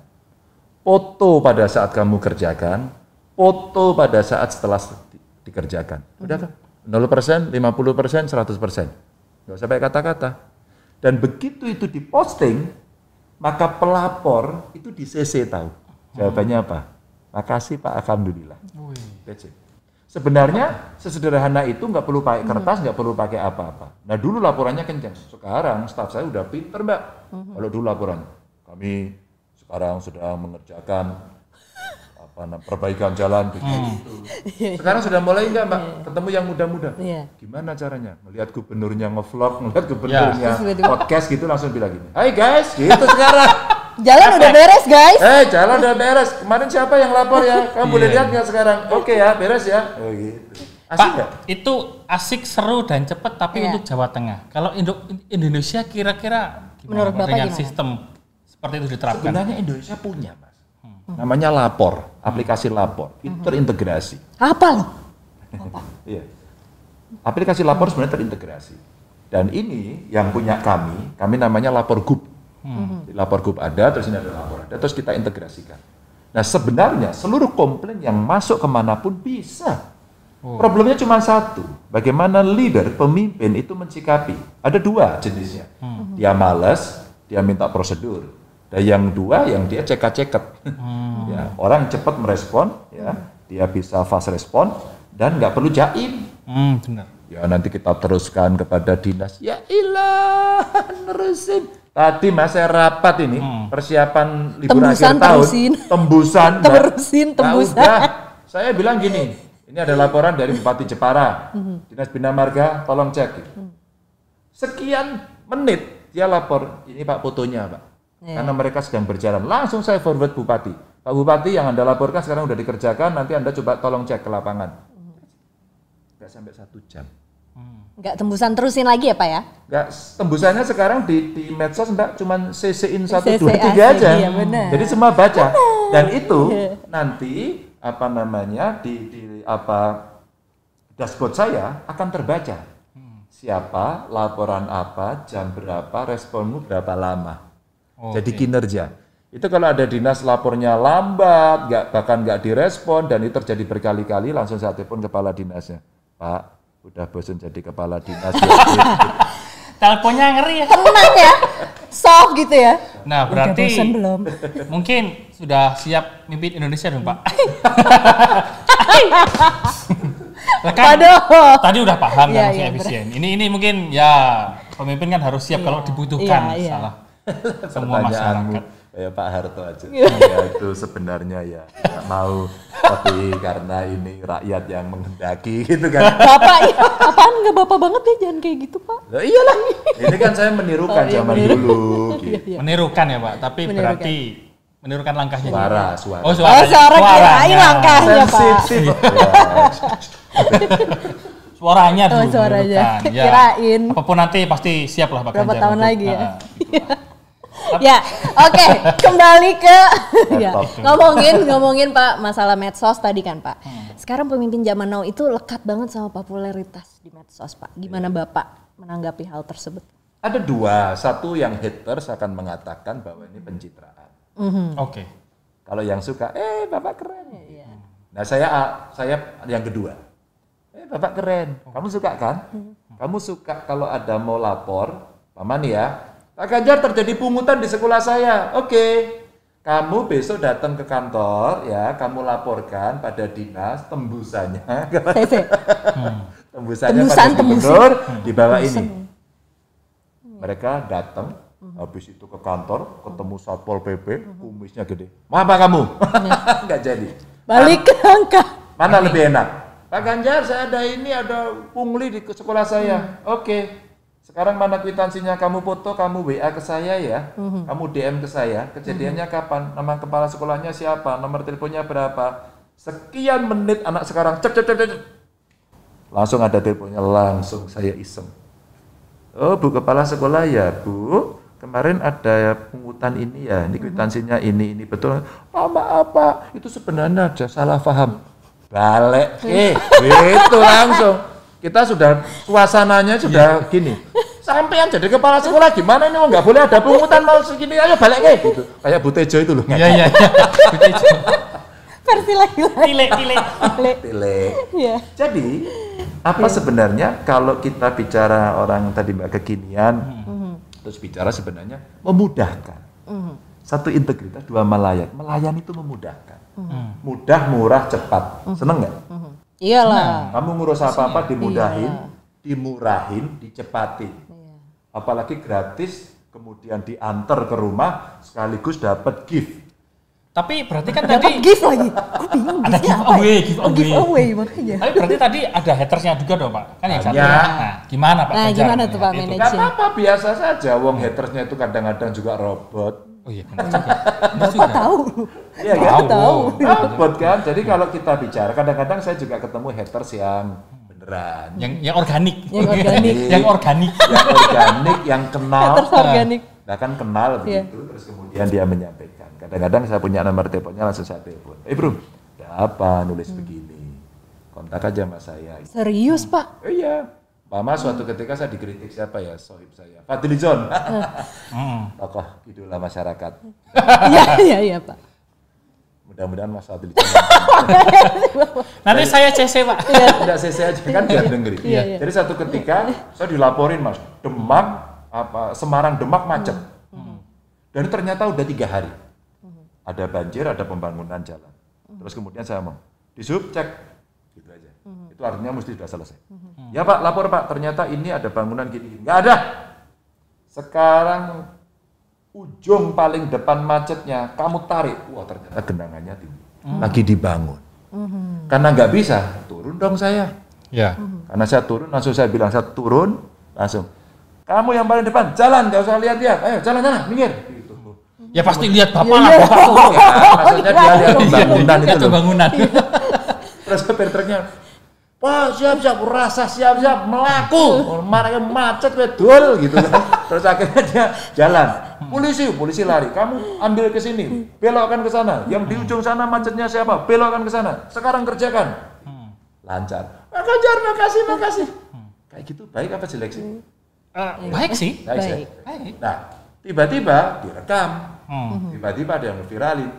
foto pada saat kamu kerjakan, foto pada saat setelah di- dikerjakan. Udah kan? 0%, 50%, 100%. Nggak usah pakai kata-kata. Dan begitu itu diposting, maka pelapor itu di CC tahu. Jawabannya apa? Makasih Pak, Alhamdulillah. That's it. Sebenarnya sesederhana itu nggak perlu pakai kertas, nggak perlu pakai apa-apa. Nah dulu laporannya kencang. Sekarang staf saya udah pinter mbak. Kalau dulu laporannya, kami sekarang sedang mengerjakan apa perbaikan jalan begitu. Sekarang sudah mulai nggak mbak ketemu yang muda-muda. Iya. Gimana caranya? Melihat gubernurnya ngevlog, melihat gubernurnya Terus tiba-tiba- podcast gitu langsung bilang gini. Hai guys, gitu sekarang. Jalan udah beres guys. Eh, jalan udah beres. Kemarin siapa yang lapor ya? Kamu boleh Iya. lihat nggak sekarang? Oke ya, beres ya. Oh gitu. Asik Pak, nggak? itu asik, seru dan cepat tapi Iya. untuk Jawa Tengah. Kalau Indo- Indonesia kira-kira gimana Menurut Pak, Bapak dengan gimana? sistem seperti itu diterapkan? Sebenarnya Indonesia punya, Mas. Namanya Lapor, aplikasi Lapor. Itu terintegrasi. Apa loh? Iya. Aplikasi Lapor sebenarnya terintegrasi. Dan ini yang punya kami, kami namanya Lapor Group. Di Lapor Group ada, terus ini ada Lapor ada, terus kita integrasikan. Nah sebenarnya seluruh komplain yang masuk ke mana pun bisa. Problemnya cuma satu, bagaimana leader, pemimpin itu mencikapi. Ada dua jenisnya. Dia malas, dia minta prosedur. Dan yang dua, yang dia cekak-ceket. ya, orang cepat merespon, ya, dia bisa fast respon, dan nggak perlu jaim. Hmm, benar. Ya nanti kita teruskan kepada dinas. Ya ilah, nerusin. Tadi mas saya rapat ini persiapan liburan Tembusan, akhir tahun. terusin. Tembusan. Terusin, Nah, tembusan. udah. Saya bilang gini, ini ada laporan dari Bupati Jepara, Mhm. Dinas Bina Marga, tolong cek. Sekian menit dia lapor, ini pak fotonya pak. Iya. Karena mereka sedang berjalan, langsung saya forward Bupati. Pak Bupati yang anda laporkan sekarang udah dikerjakan, nanti anda coba tolong cek ke lapangan. Nggak sampai satu jam. Nggak tembusan terusin lagi ya pak ya? Nggak, tembusannya sekarang di, di medsos mbak cuman CC-in satu CC dua tiga asik, aja. iya, benar. Jadi semua baca. Dan itu Iya. nanti apa namanya di, di apa dashboard saya akan terbaca. Siapa, laporan apa, jam berapa, responmu berapa lama. Jadi kinerja. Itu kalau ada dinas lapornya lambat, nggak bahkan nggak direspon dan itu terjadi berkali-kali, langsung saya telepon kepala dinasnya. Pak, udah bosan jadi kepala dinas. ya." Teleponnya ngeri ya. Tenang ya, soft gitu ya. Nah, Udah berarti bosan belum? mungkin sudah siap mimpin Indonesia dong, Pak. Lah kan, Aduh. tadi udah paham kan maksudnya iya, efisien. Ini ini mungkin ya pemimpin kan harus siap kalau dibutuhkan iya, iya. salah semua masyarakat. Kayak Pak Harto aja. ya itu sebenarnya ya nggak mau, tapi karena ini rakyat yang menghendaki gitu kan. Bapak, iya. apaan nggak bapak banget ya? Jangan kayak gitu pak. Lah iyalah. Ini kan saya menirukan Oh, iya, zaman meniru. dulu. Gitu. Iya. Menirukan ya, Pak, tapi Menirukan. berarti menirukan langkahnya. Suara, suara. Oh, Oh, suaranya. suara kirain Suaranya. langkahnya pak. Sensitif. Ya. Suaranya Oh, dulu. suaranya. menirukan. Ya. Kirain. Apa pun nanti pasti siap lah Pak Berapa Ganjar tahun untuk- lagi ya? Heeh. Ya, oke, kembali ke ya, ngomongin ngomongin Pak masalah medsos tadi kan Pak. Hmm. Sekarang pemimpin zaman now itu lekat banget sama popularitas di medsos Pak. Gimana Bapak menanggapi hal tersebut? Ada dua, satu yang haters akan mengatakan bahwa ini pencitraan. Oke. Kalau yang suka, eh bapak keren. Iya. Nah saya saya yang kedua, eh bapak keren. Kamu suka kan? Kamu suka kalau ada mau lapor, paman ya, Pak Ganjar terjadi pungutan di sekolah saya. Oke, kamu besok datang ke kantor ya, kamu laporkan pada dinas tembusannya. CC. tembusannya Tembusan, pada tembusan. gubernur di bawah ini. Mereka datang, habis itu ke kantor, ketemu satpol pp, kumisnya gede. Mau apa kamu? Nggak jadi. Balik ke angka. Mana lebih enak? Pak Ganjar, saya ada ini, ada pungli di sekolah saya. Oke. Sekarang mana kwitansinya? Kamu foto, kamu WA ke saya ya. Mhm. Kamu DM ke saya. Kejadiannya kapan? Nama kepala sekolahnya siapa? Nomor teleponnya berapa? Sekian menit anak sekarang cek cek cek cek. cek. Langsung ada teleponnya, langsung saya iseng. Oh, Bu kepala sekolah ya, Bu. Kemarin ada pungutan ini ya, ini kwitansinya ini ini betul. Oh, maaf Pak, itu sebenarnya ada salah paham. Balik, eh, itu langsung. Kita sudah suasananya sudah gini. Sampai yang jadi kepala sekolah gimana ini? Oh, nggak boleh ada pungutan mau segini. Ayo balik eh gitu. Kayak Bu Tejo itu loh. Iya iya. iya. Versi lagi-lagi. Tile tile. Tile. Iya. Jadi apa sebenarnya kalau kita bicara orang tadi mbak kekinian, terus bicara sebenarnya memudahkan. Satu integritas, dua melayani. Melayani itu memudahkan. Mudah, murah, cepat. Seneng nggak? Iyalah. Kamu ngurus apa-apa dimudahin, dimurahin, dicepatin. Apalagi gratis, kemudian diantar ke rumah, sekaligus dapat gift. Tapi berarti kan Dapat tadi gift lagi. Gue bingung Ada giveaway, ya? giveaway. Oh, giveaway makanya. Tapi berarti tadi ada hatersnya juga dong Pak. Kan yang satu. Banyak. Nah, gimana Pak? Nah, Ganjar gimana tuh, Pak, melihat itu? manage? Gak apa-apa, biasa saja. Wong hatersnya itu kadang-kadang juga robot. Oh iya benar juga. Kok tahu? Iya kan? Tahu. Robot kan. Jadi kalau kita bicara, kadang-kadang saya juga ketemu haters yang beneran. Yang yang organik. Yang organik. yang organik. yang organik, yang kenal. Haters organik. Bahkan kenal Iya. begitu, terus kemudian dia menyampaikan. Kadang-kadang saya punya nomor teleponnya langsung saya telepon. Eh bro, ada apa nulis Hmm. begini? Kontak aja sama saya. Serius, Pak? Oh iya. Mama suatu ketika saya dikritik siapa ya, sohib saya. Fadli John. Hmm. Tokoh idola masyarakat. Iya, iya, iya, Pak. Mudah-mudahan Mas John. Nanti saya CC Pak. Tidak saya saya aja kan biar dengerin. Iya, iya. Jadi satu ketika saya dilaporin mas, Demak apa Semarang Demak macet. Dan ternyata udah tiga hari. Ada banjir, ada pembangunan jalan. Terus kemudian saya ngomong, di sub cek, gitu aja. Itu artinya mesti sudah selesai. Ya Pak, lapor Pak, ternyata ini ada bangunan gini. Nggak ada. Sekarang ujung paling depan macetnya, kamu tarik. Wah ternyata genangannya tinggi. Lagi dibangun. Karena nggak bisa, turun dong saya. Ya. Karena saya turun, langsung saya bilang, saya turun, langsung. Kamu yang paling depan, jalan, nggak usah lihat-lihat. Ayo, jalan sana, minggir. Gitu. Ya pasti lihat Bapak Iya, lah, iya. Bapak turun. Ya, maksudnya dia lihat pembangunan Lihat itu loh. pembangunan. Terus supir truknya, wah siap-siap, rasa siap-siap, melaku. Marahnya macet, wedul, gitu kan. Terus akhirnya dia jalan. Polisi, polisi lari. Kamu ambil ke sini, belokkan ke sana. Yang di ujung sana macetnya siapa? Belokkan ke sana. Sekarang kerjakan. Lancar. Pak Ganjar, makasih, makasih. Kayak gitu, baik apa jelek sih? Baik sih. Baik, sih. Baik. Baik. Nah, tiba-tiba direkam. Hmm. Tiba-tiba ada yang viralin.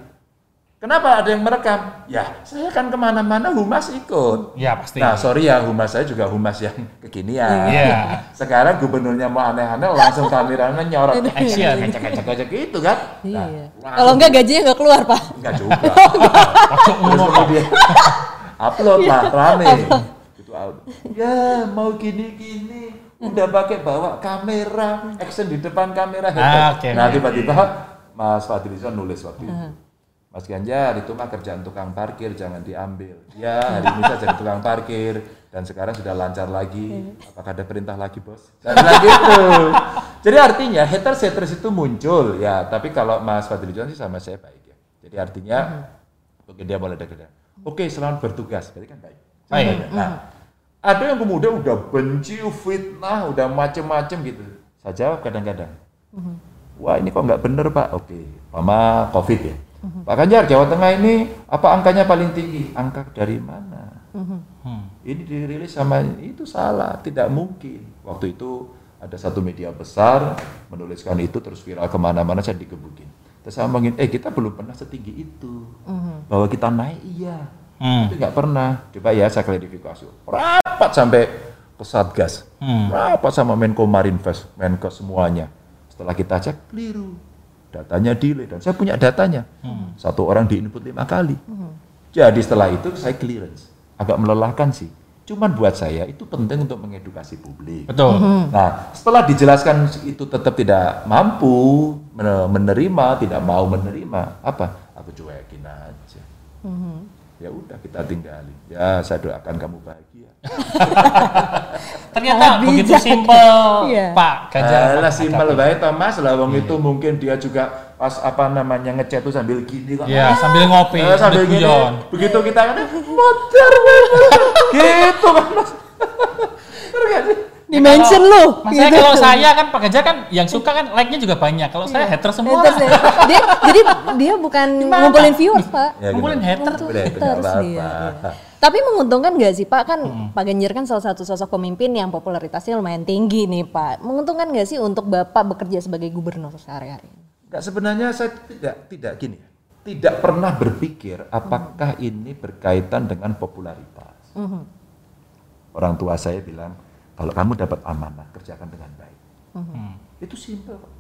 Kenapa ada yang merekam? Ya, saya kan ke mana-mana humas ikut. Ya pasti. Nah, sorry ya, humas saya juga humas yang kekinian. Iya. Sekarang gubernurnya mau aneh-aneh, langsung kameranya nyorot. Action. Ngecek-ngecek gitu kan. Nah, Iya. langsung- Kalau enggak gajinya enggak keluar, Pak. Enggak juga. Terus kemudian upload Iya. lah, rame. Gitu, ya, mau gini-gini. Udah pakai bawa kamera, action di depan kamera. Ah, oke, nah, tiba-tiba Mas Fadlizon nulis waktu itu. Mas Ganjar, itu mah kerjaan tukang parkir, jangan diambil. Ya, hari ini saya jadi tukang parkir. Dan sekarang sudah lancar lagi. Apakah ada perintah lagi, bos? Saya bilang gitu. Jadi artinya haters-haters itu muncul. Ya, tapi kalau Mas Fadlizon sih sama saya baik ya. Jadi artinya, oke dia boleh deg Oke, selamat bertugas. Berarti kan baik. Baik. Nah, ada yang kemudian udah benci, fitnah, udah macem-macem gitu. Saya jawab kadang-kadang. Wah ini kok nggak bener Pak? Oke, Mama COVID ya. Pak Ganjar, Jawa Tengah ini apa angkanya paling tinggi? Angka dari mana? Hmm. Ini dirilis sama itu salah, tidak mungkin. Waktu itu ada satu media besar menuliskan itu terus viral ke mana-mana saya dikebukin. Terus saya ngomongin, eh kita belum pernah setinggi itu. Bahwa kita naik iya, Hmm. tapi nggak pernah. Coba ya saya klarifikasi. Rapat sampai ke Satgas, Hmm. rapat sama Menko Marinvest, Menko semuanya. Setelah kita cek, keliru. Datanya delay dan saya punya datanya. Satu orang di input lima kali. Jadi setelah itu saya clearance. Agak melelahkan sih. Cuman buat saya itu penting untuk mengedukasi publik. Betul. Nah, setelah dijelaskan itu tetap tidak mampu men- menerima, tidak mau menerima, apa? Aku cuekin aja. Ya udah kita tinggalin. Ya saya doakan kamu bahagia. Ternyata Sangat begitu simpel, Iya. Pak Ganjar. Alah simpel baik Thomas lah wong Iya. itu mungkin dia juga pas apa namanya ngechat tuh sambil gini kok. Ya, sambil ngopi, Eh, sambil sambil gini. guyon. Begitu kita kan motor gitu kan Mas. Sih? Dimension lu. Maksudnya gitu. kalau saya kan Pak Ganjar kan yang suka kan like-nya juga banyak. Kalau saya hater semua. Haters ya. dia jadi dia bukan ngumpulin viewers pak Ya, Ngumpulin hater. Nggak Haters dia, iya. tapi menguntungkan gak sih pak kan Pak Ganjar kan salah satu sosok pemimpin yang popularitasnya lumayan tinggi nih pak menguntungkan gak sih untuk bapak bekerja sebagai gubernur sehari-hari Enggak sebenarnya saya tidak tidak gini. Tidak pernah berpikir apakah ini berkaitan dengan popularitas. Mhm. Orang tua saya bilang kalau kamu dapat amanah kerjakan dengan baik. Hmm. Itu simpel kok.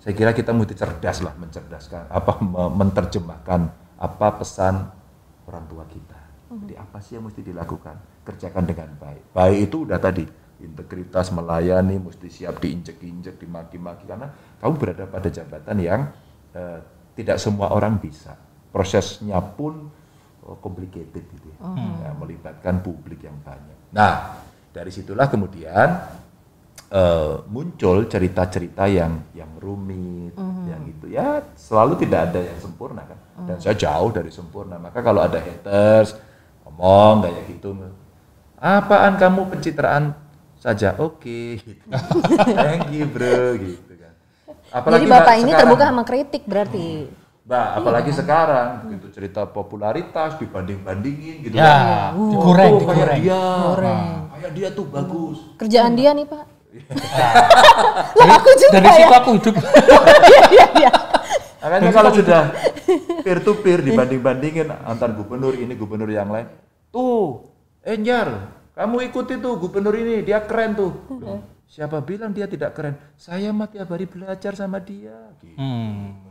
Saya kira kita mesti cerdas lah mencerdaskan apa me- menerjemahkan apa pesan orang tua kita. Jadi apa sih yang mesti dilakukan? Kerjakan dengan baik. Baik itu udah tadi integritas melayani mesti siap diinjek-injek, dimaki-maki karena kamu berada pada jabatan yang eh, tidak semua orang bisa. Prosesnya pun oh, complicated gitu ya. Ya, melibatkan publik yang banyak. Nah, dari situlah kemudian eh, muncul cerita-cerita yang yang rumit, yang gitu ya selalu tidak ada yang sempurna kan. Dan saya jauh dari sempurna. Maka kalau ada haters ngomong kayak gitu, apaan kamu pencitraan saja, oke. gitu. Thank you bro, gitu kan. jadi bapak ini sekarang- terbuka sama kritik berarti Mbak, apalagi sekarang begitu cerita popularitas dibanding-bandingin gitu Ya, kan. digoreng, kayak digoreng. dia. Goreng. Kayak dia tuh bagus. kerjaan dia nih pak lah aku juga Dari ya situ aku hidup. iya iya iya Makanya kalau sudah peer to peer dibanding-bandingin antar gubernur ini gubernur yang lain. Tuh, Enjar, kamu ikuti tuh gubernur ini, dia keren tuh. Loh, siapa bilang dia tidak keren? Saya mah tiap hari belajar sama dia. Gitu. Hmm.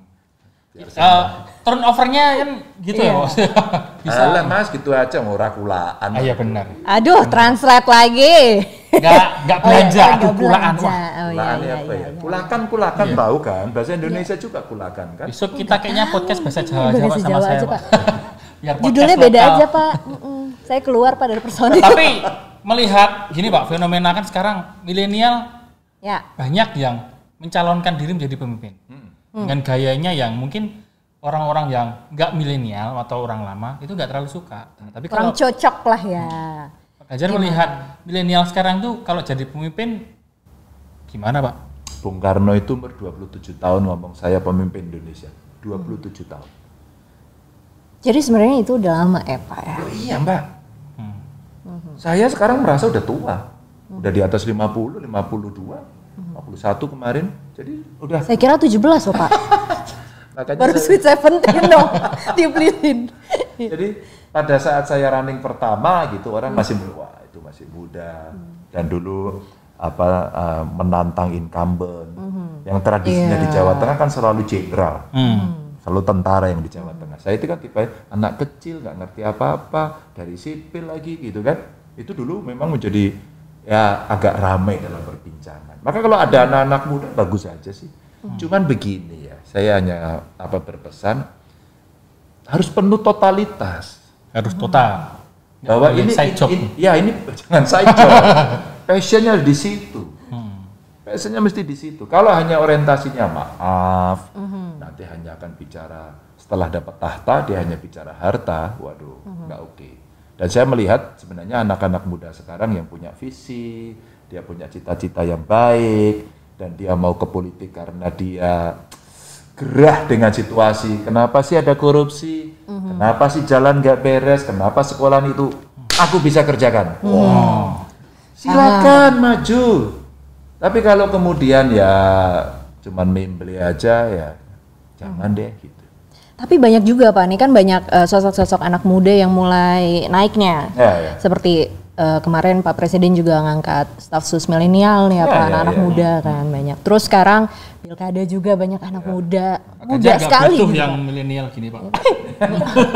Eh, turnovernya kan gitu ya, Bos. Bisa lah mas, gitu aja mau rakulaan. Ah, iya benar. aduh translate lagi Enggak enggak belanja, Oh, iya, aduh. Wah. oh iya Kulakan iya apa iya, ya? iya. Kulakan, kulakan tahu kan? Bahasa Indonesia juga kulakan kan? Besok kita kayaknya podcast bahasa Jawa Bahasa Jawa sama Jawa saya, aja, Pak. Biar podcast judulnya beda lokal. aja pak saya keluar pak dari personil Tapi melihat gini Pak, fenomena kan sekarang milenial ya banyak yang mencalonkan diri menjadi pemimpin. Dengan gayanya yang mungkin orang-orang yang nggak milenial atau orang lama itu nggak terlalu suka. Nah, tapi kurang kalau cocok lah ya Pak Ganjar melihat milenial sekarang tuh kalau jadi pemimpin gimana Pak? Bung Karno itu umur 27 tahun ngomong saya pemimpin Indonesia. 27 tahun. jadi sebenarnya itu udah lama ya pak ya Oh iya mbak. Saya sekarang merasa udah tua. Udah di atas 50, 52, 51 kemarin. Jadi udah. saya kira 17 loh pak. Makanya baru saya- sweet 17 dong dipilihin Jadi pada saat saya running pertama gitu orang masih bilang, wah itu masih muda. Dan dulu apa uh, menantang incumbent. Yang tradisinya di Jawa Tengah kan selalu jenderal. Selalu tentara yang di Jawa Tengah. Saya itu kan tipe anak kecil nggak ngerti apa-apa. Dari sipil lagi gitu kan. Itu dulu memang menjadi ya agak ramai dalam perbincangan. Maka kalau ada anak-anak muda bagus aja sih. Cuman begini ya saya hanya apa berpesan harus penuh totalitas. Harus total. Nggak bahwa ini, side job. ini- ya ini jangan side job. Passionnya di situ. Passionnya mesti di situ. Kalau hanya orientasinya maaf nanti hanya akan bicara setelah dapat tahta dia hanya bicara harta. Waduh nggak oke dan saya melihat sebenarnya anak-anak muda sekarang yang punya visi dia punya cita-cita yang baik dan dia mau ke politik karena dia gerah dengan situasi. Kenapa sih ada korupsi? Kenapa sih jalan nggak beres? Kenapa sekolah itu aku bisa kerjakan? Wow. Silakan maju. Tapi kalau kemudian ya cuman membeli aja ya jangan deh gitu. Tapi banyak juga Pak, ini kan banyak eh, sosok-sosok anak muda yang mulai naiknya. Ya, ya. Seperti eh, kemarin Pak Presiden juga ngangkat staf sus milenial nih Ya, apa ya, anak-anak ya. muda kan banyak. Terus sekarang pilkada juga banyak anak muda. Pak Muda Ganjar nggak sekali. gitu, yang Pak. milenial gini Pak.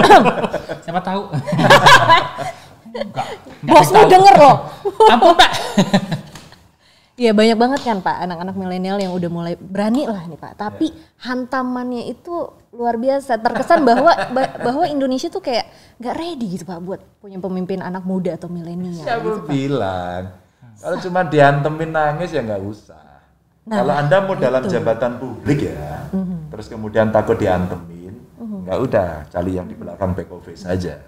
Siapa tahu? Enggak. tahu. denger loh. Ampun Pak. Iya banyak banget kan Pak anak-anak milenial yang udah mulai berani lah nih Pak. Tapi hantamannya itu luar biasa. Terkesan bahwa ba- bahwa Indonesia tuh kayak nggak ready gitu Pak buat punya pemimpin anak muda atau milenial. Siapa gitu, bilang? Kalau cuma diantemin nangis ya nggak usah. Nah, Kalau anda mau dalam jabatan publik ya, terus kemudian takut diantemin, nggak udah cari yang di belakang back office saja.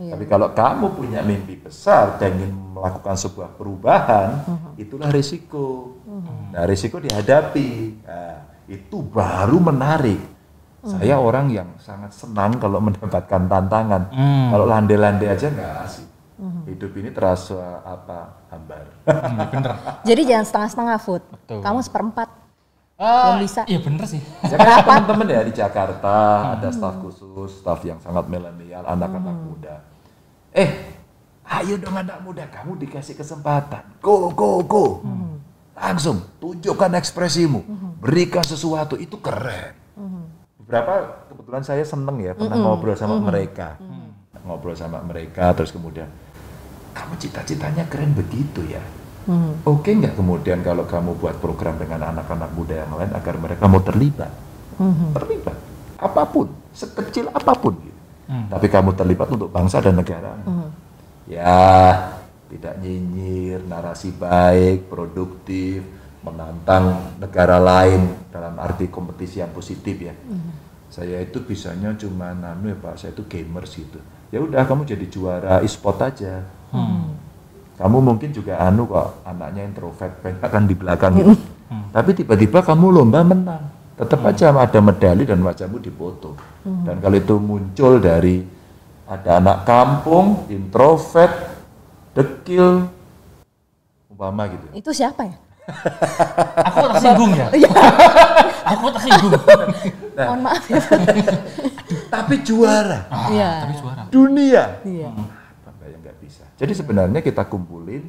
Iya. Tapi kalau kamu punya mimpi besar dan ingin melakukan sebuah perubahan, itulah risiko. Nah, risiko dihadapi. Nah, itu baru menarik. Saya orang yang sangat senang kalau mendapatkan tantangan. Hmm. Kalau landai-landai aja nggak asik. Hidup ini terasa apa hambar. Hmm, bener. Jadi jangan setengah-setengah food. Betul. Kamu seperempat. Ah, Belum bisa. Iya bener sih. Ya kan teman-teman ya di Jakarta ada staf khusus, staf yang sangat milenial, anak-anak muda. Eh, ayo dong anak muda, kamu dikasih kesempatan. Go, go, go. Langsung tunjukkan ekspresimu, berikan sesuatu itu keren. Beberapa kebetulan saya seneng ya pernah ngobrol sama mereka, ngobrol sama mereka, terus kemudian kamu cita-citanya keren begitu ya. Oke nggak kemudian kalau kamu buat program dengan anak-anak muda yang lain agar mereka mau terlibat, terlibat apa pun, sekecil apa pun. Gitu. Tapi kamu terlibat untuk bangsa dan negara. Ya tidak nyinyir, narasi baik, produktif, menantang negara lain dalam arti kompetisi yang positif ya. Saya itu bisanya cuma nanu ya Pak, saya itu gamers gitu. Ya udah kamu jadi juara e-sport aja. Kamu mungkin juga anu kok anaknya introvert banyak kan di belakang gitu. Tapi tiba-tiba kamu lomba menang. Tetap aja ada medali dan wajahmu dipoto. Dan kalau itu muncul dari ada anak kampung, introvert, dekil, umpama gitu. Itu siapa ya? Aku tersinggung ya. Aku tersinggung. Mohon maaf ya. Tapi juara Iya. Tapi suara. dunia. Iya. Nggak bisa. Jadi sebenarnya kita kumpulin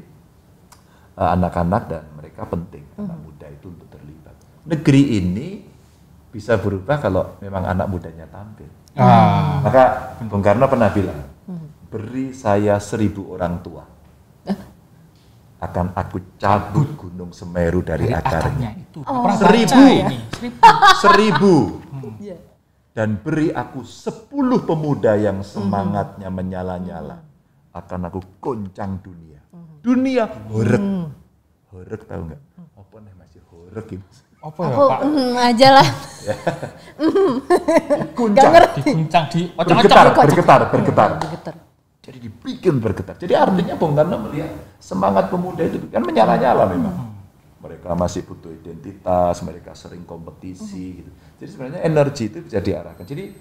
uh, anak-anak dan mereka penting anak muda itu untuk terlibat. Negeri ini bisa berubah kalau memang anak mudanya tampil. Ah. Maka Bung Karno pernah bilang, beri saya seribu orang tua, akan aku cabut gunung Semeru dari, Dari akarnya. akarnya itu. Pernah Seribu. Seribu. Seribu. Iya. Dan beri aku sepuluh pemuda yang semangatnya menyala-nyala. Akan aku goncang dunia. Dunia horek. Horek tahu nggak? Apa nih masih horek ini? Apa ya Aku Pak? mm, aja lah. Goncang. Diguncang di Bergetar, ocak-ocak. bergetar, bergetar. Getar. Jadi dibikin bergetar. Jadi artinya Bung Karno melihat semangat pemuda itu kan menyala-nyala memang. Mereka masih butuh identitas, mereka sering kompetisi gitu. Jadi sebenarnya energi itu bisa diarahkan. Jadi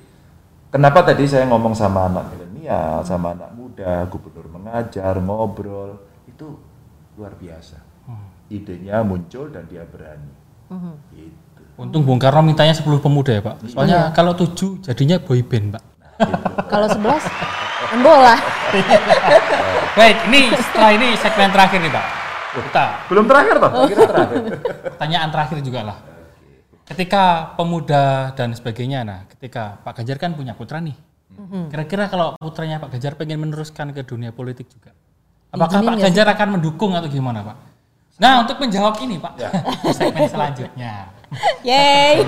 kenapa tadi saya ngomong sama anak milenial, sama anak muda, gubernur mengajar, ngobrol, itu luar biasa. Idenya muncul dan dia berani. Gitu. Untung Bung Karno mintanya 10 pemuda ya Pak. Soalnya kalau 7 jadinya boy band Pak. Kalau 11 main bola. Baik, ini setelah ini segmen terakhir nih Pak. Kita Belum terakhir toh? Kira terakhir. pertanyaan terakhir juga lah. Ketika pemuda dan sebagainya, nah ketika Pak Ganjar kan punya putra nih. Kira-kira kalau putranya Pak Ganjar pengen meneruskan ke dunia politik juga, apakah Izinin Pak Ganjar akan mendukung atau gimana Pak? Nah untuk menjawab ini Pak, di segmen selanjutnya. Yeay.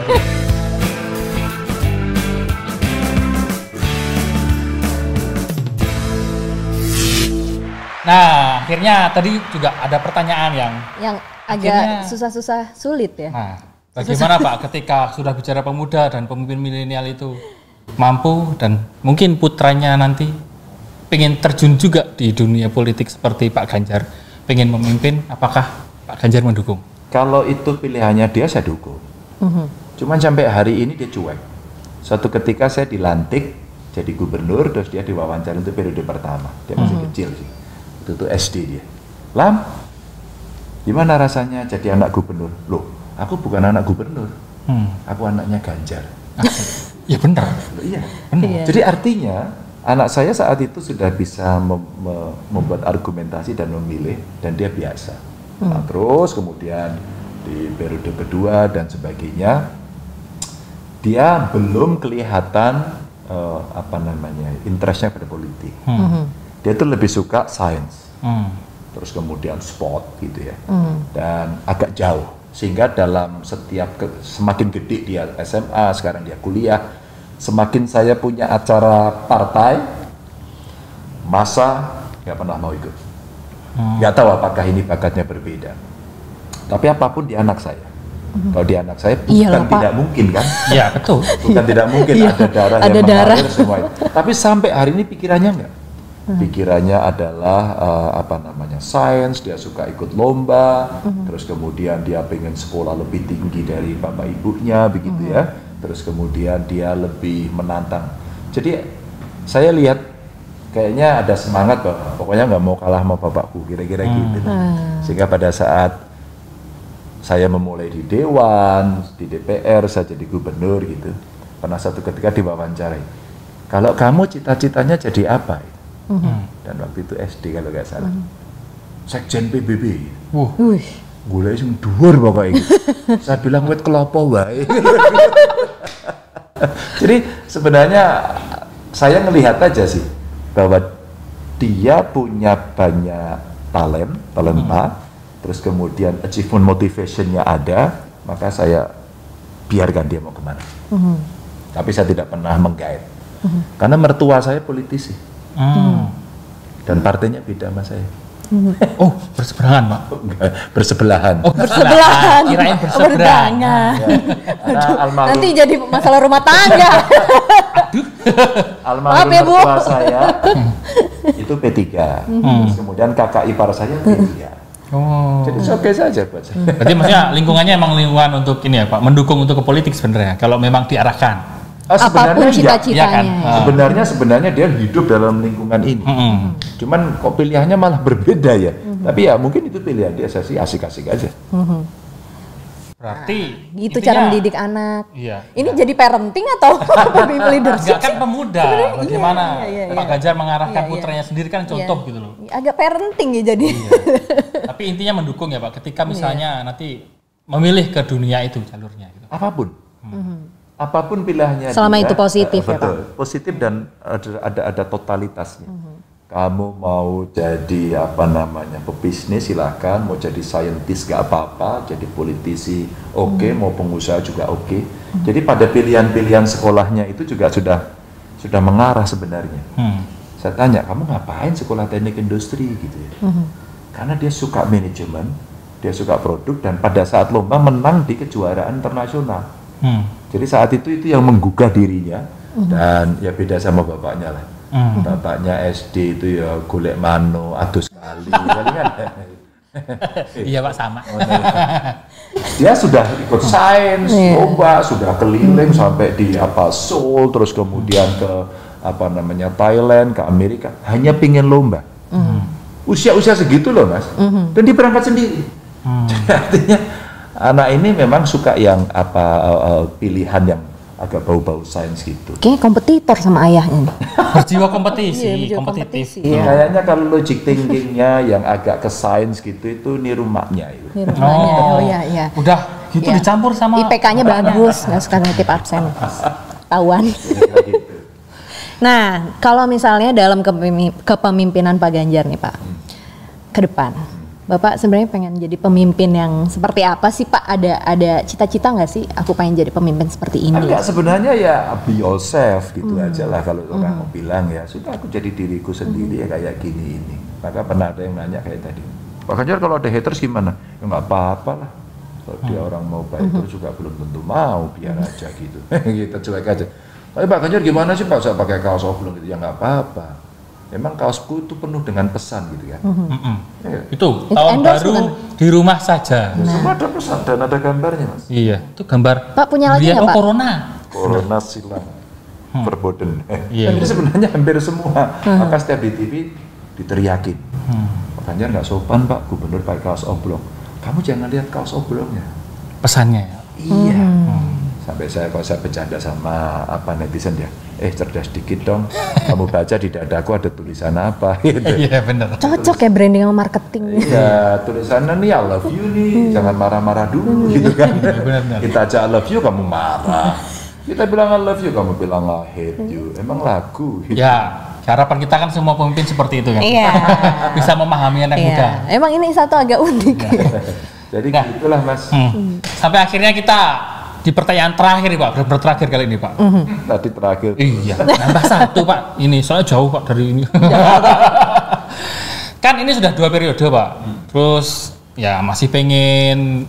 Nah akhirnya tadi juga ada pertanyaan yang, Yang agak susah-susah sulit ya. nah bagaimana Pak ketika sudah bicara pemuda dan pemimpin milenial itu mampu dan mungkin putranya nanti pengen terjun juga di dunia politik seperti Pak Ganjar, pengen memimpin, apakah Pak Ganjar mendukung? Kalau itu pilihannya dia saya dukung. Cuman sampai hari ini dia cuek. Suatu ketika saya dilantik jadi gubernur, terus dia diwawancara untuk periode pertama. Dia masih kecil sih. Itu tuh SD dia. Lam, gimana rasanya jadi anak gubernur? Loh, aku bukan anak gubernur. Hmm. Aku anaknya Ganjar. Ya benar. Iya. Iya. Jadi artinya anak saya saat itu sudah bisa mem- me- membuat argumentasi dan memilih dan dia biasa. Nah, terus kemudian di periode kedua dan sebagainya dia belum kelihatan eh, apa namanya interestnya pada politik. Hmm. Dia tuh lebih suka sains. Hmm. terus kemudian sport gitu ya, dan agak jauh. Sehingga dalam setiap ke- semakin gede dia SMA, sekarang dia kuliah, semakin saya punya acara partai, masa nggak pernah mau ikut. Nggak tahu apakah ini bakatnya berbeda. Tapi apa pun di anak saya. Kalau di anak saya bukan Iyalah, Pak. tidak mungkin kan? Iya, betul. Bukan tidak mungkin Iya, ada darah ada yang darah. mengalir semua itu. Tapi sampai hari ini pikirannya enggak. Pikirannya adalah eh, apa namanya sains, dia suka ikut lomba, terus kemudian dia pengen sekolah lebih tinggi dari bapak ibunya, begitu ya. Terus kemudian dia lebih menantang. Jadi saya lihat kayaknya ada semangat bahwa pokoknya nggak mau kalah sama bapakku, kira-kira gitu. Sehingga pada saat saya memulai di dewan, di DPR, saya jadi gubernur gitu. Pernah satu ketika diwawancarai, kalau kamu cita-citanya jadi apa? Dan waktu itu SD kalau nggak salah. Sekjen PBB. Wuh, Wih, Gue sing dhuwur pokoknya gitu. saya bilang wet kelopo wae. Jadi sebenarnya saya ngelihat aja sih bahwa dia punya banyak talent, talenta, terus kemudian achievement motivationnya ada, maka saya biarkan dia mau ke mana. Tapi saya tidak pernah menggait, karena mertua saya politisi Hmm. dan partainya beda sama saya. Oh, berseberangan, Pak. Enggak, bersebelahan. Oh, bersebelahan. Kirain berseberangan. Ya, Nanti jadi masalah rumah tangga. almarhum Maaf ya, Bu. saya itu P3 Terus kemudian kakak ipar saya P3 Oh. jadi oke saja buat saya Berarti maksudnya lingkungannya emang lingkungan untuk ini ya, Pak, mendukung untuk ke politik sebenarnya kalau memang diarahkan. Ah, Apa pun sebenarnya ya, cita-citanya. Iya kan? ya. Ah. sebenarnya sebenarnya dia hidup dalam lingkungan ini Mm-mm. cuman kok pilihannya malah berbeda ya tapi ya mungkin itu pilihan dia saya sih asik-asik aja Berarti Gitu intinya- cara mendidik anak. Iya. Ini jadi parenting atau leadership? Enggak kan pemuda, Sebenarnya iya, bagaimana iya, iya, Pak iya. Ganjar mengarahkan Iya, iya. putranya sendiri kan contoh gitu loh. Agak parenting ya jadi. Tapi intinya mendukung ya Pak, ketika misalnya nanti memilih ke dunia itu jalurnya gitu. apa pun apa pun pilihannya Selama dia, itu positif eh, ya, betul positif dan ada ada, ada totalitasnya. Kamu mau jadi apa namanya pebisnis silahkan mau jadi saintis gak apa-apa. Jadi politisi oke. Mau pengusaha juga oke. Jadi pada pilihan-pilihan sekolahnya itu juga sudah sudah mengarah sebenarnya. Hmm. saya tanya kamu ngapain sekolah teknik industri? Gitu ya. Karena dia suka manajemen dia suka produk dan pada saat lomba menang di kejuaraan internasional. Hmm. Jadi saat itu itu yang menggugah dirinya dan ya beda sama bapaknya lah. Hmm. bapaknya SD itu ya golek mano adus kali palingan Iya Pak sama. dia sudah ikut sains lomba sudah keliling sampai di apa Seoul terus kemudian ke apa namanya Thailand ke Amerika. Hanya pingin lomba. Usia-usia segitu loh mas. Dan dia berangkat sendiri. Jadi artinya anak ini memang suka yang apa eh, eh, pilihan yang agak bau-bau sains gitu Kayaknya kompetitor sama ayahnya. nih. Berjiwa kompetisi, Iya, berjiwa kompetitif. kompetisi, ya. kayaknya kalau logic thinkingnya yang agak ke sains gitu itu niru maknya itu Ini rumahnya. Oh, iya iya. Udah gitu Iya. dicampur sama IPK-nya bagus, nggak suka nitip absen. Tahuan. Kira-kira gitu. Nah, kalau misalnya dalam kepemi- kepemimpinan Pak Ganjar nih Pak, ke depan, Bapak sebenarnya pengen jadi pemimpin yang seperti apa sih Pak? Ada ada cita-cita nggak sih? Aku pengen jadi pemimpin seperti ini. Enggak sebenarnya ya be yourself gitu aja lah kalau orang mau bilang ya sudah aku jadi diriku sendiri ya kayak gini ini. Maka pernah ada yang nanya kayak tadi. Pak Ganjar kalau ada haters gimana? Ya nggak apa-apa lah. Kalau dia orang mau baik terus juga belum tentu mau biar aja gitu. Kita cuek aja. Tapi Pak Ganjar gimana sih Pak saya pakai kaos oblong gitu ya nggak apa-apa. Memang kaosku itu penuh dengan pesan gitu kan. Mm-mm. Ya, Itu Itu tahun endorse baru bukan? di rumah saja. Semua ada pesan dan ada gambarnya mas. Iya, itu gambar. Pak, punya lagi nggak, Oh, Pak? corona. Corona silang verboten. Iya, Jadi iya. sebenarnya hampir semua. Maka setiap di TV diteriakin. Hmm. Pak Ganjar nggak sopan Pak, Gubernur pakai kaos oblong. Kamu jangan lihat kaos oblongnya. Pesannya ya. Iya. Sampai saya kalau saya bercanda sama apa netizen ya, eh cerdas dikit dong. Kamu baca di dadaku ada tulisan apa? Gitu. Iya, bener. Cocok ya branding sama marketing. Iya, tulisannya nih I love you nih, jangan marah-marah dulu gitu kan. benar-benar. Kita aja I love you kamu marah. Kita bilang I love you kamu bilang I hate you. Emang lagu gitu. Ya, harapan kita kan semua pemimpin seperti itu kan. Iya. Bisa memahami anak muda. Iya. Emang ini satu agak unik. Jadi Nah. gitulah mas. Hmm. Sampai akhirnya kita di pertanyaan terakhir nih Pak, benar terakhir kali ini Pak. Tadi terakhir Iya, nambah satu Pak. Ini soalnya jauh Pak dari ini. kan ini sudah dua periode Pak. Terus ya masih pengen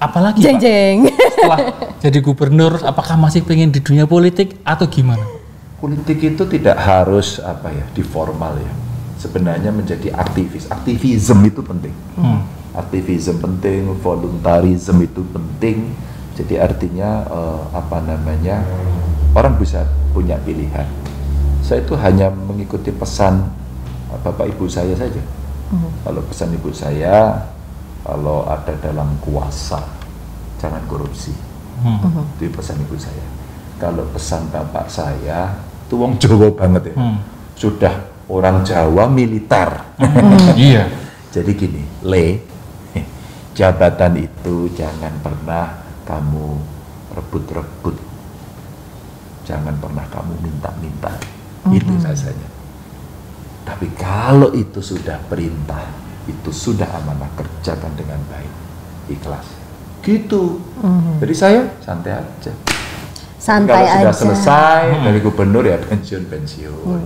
apa lagi jeng Pak? jeng. Setelah jadi gubernur, apakah masih pengen di dunia politik atau gimana? politik itu tidak harus apa ya di formal ya. Sebenarnya menjadi aktivis. Aktivisme itu penting. Hmm. Aktivisme penting, voluntarism itu penting. Jadi artinya eh, apa namanya orang bisa punya pilihan. Saya itu hanya mengikuti pesan eh, bapak ibu saya saja. Kalau pesan ibu saya, kalau ada dalam kuasa jangan korupsi. Hmm. Itu pesan ibu saya. Kalau pesan bapak saya, itu wong Jawa banget ya. Hmm. Sudah orang Jawa militer. Iya. Jadi gini, le, jabatan itu jangan pernah kamu rebut-rebut. Jangan pernah kamu minta-minta. Itu rasanya. Tapi kalau itu sudah perintah, itu sudah amanah kerjakan dengan baik, ikhlas. Gitu. Jadi saya santai aja. Santai kalau aja. sudah selesai dari gubernur ya pensiun pensiun.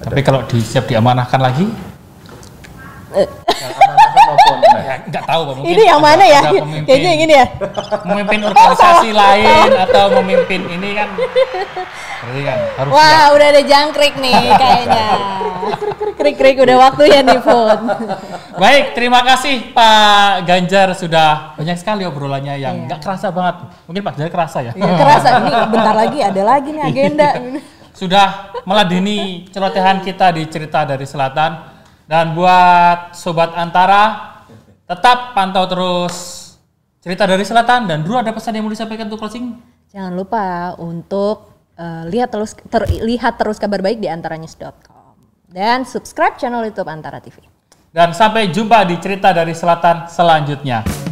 Tapi kalau di siap diamanahkan lagi, ya nggak tahu Pak. Mungkin Ini yang mana ya? pemimpin- Kayaknya yang ini ya. Memimpin organisasi lain atau memimpin ini kan, berarti kan harus siap. Wah, udah ada jangkrik nih kayaknya. Krik-krik udah waktunya nih, Fon. Baik, terima kasih Pak Ganjar sudah banyak sekali obrolannya yang nggak kerasa banget. Mungkin Pak Ganjar kerasa ya. Ya, kerasa ini bentar lagi ada lagi nih agenda. Sudah meladeni celotehan kita di cerita dari selatan. Dan buat sobat Antara, tetap pantau terus cerita dari selatan dan dulu ada pesan yang mau disampaikan untuk closing. Jangan lupa untuk eh, lihat terus ter- lihat terus kabar baik di antaranews.com dan subscribe channel YouTube Antara TV. Dan sampai jumpa di cerita dari selatan selanjutnya.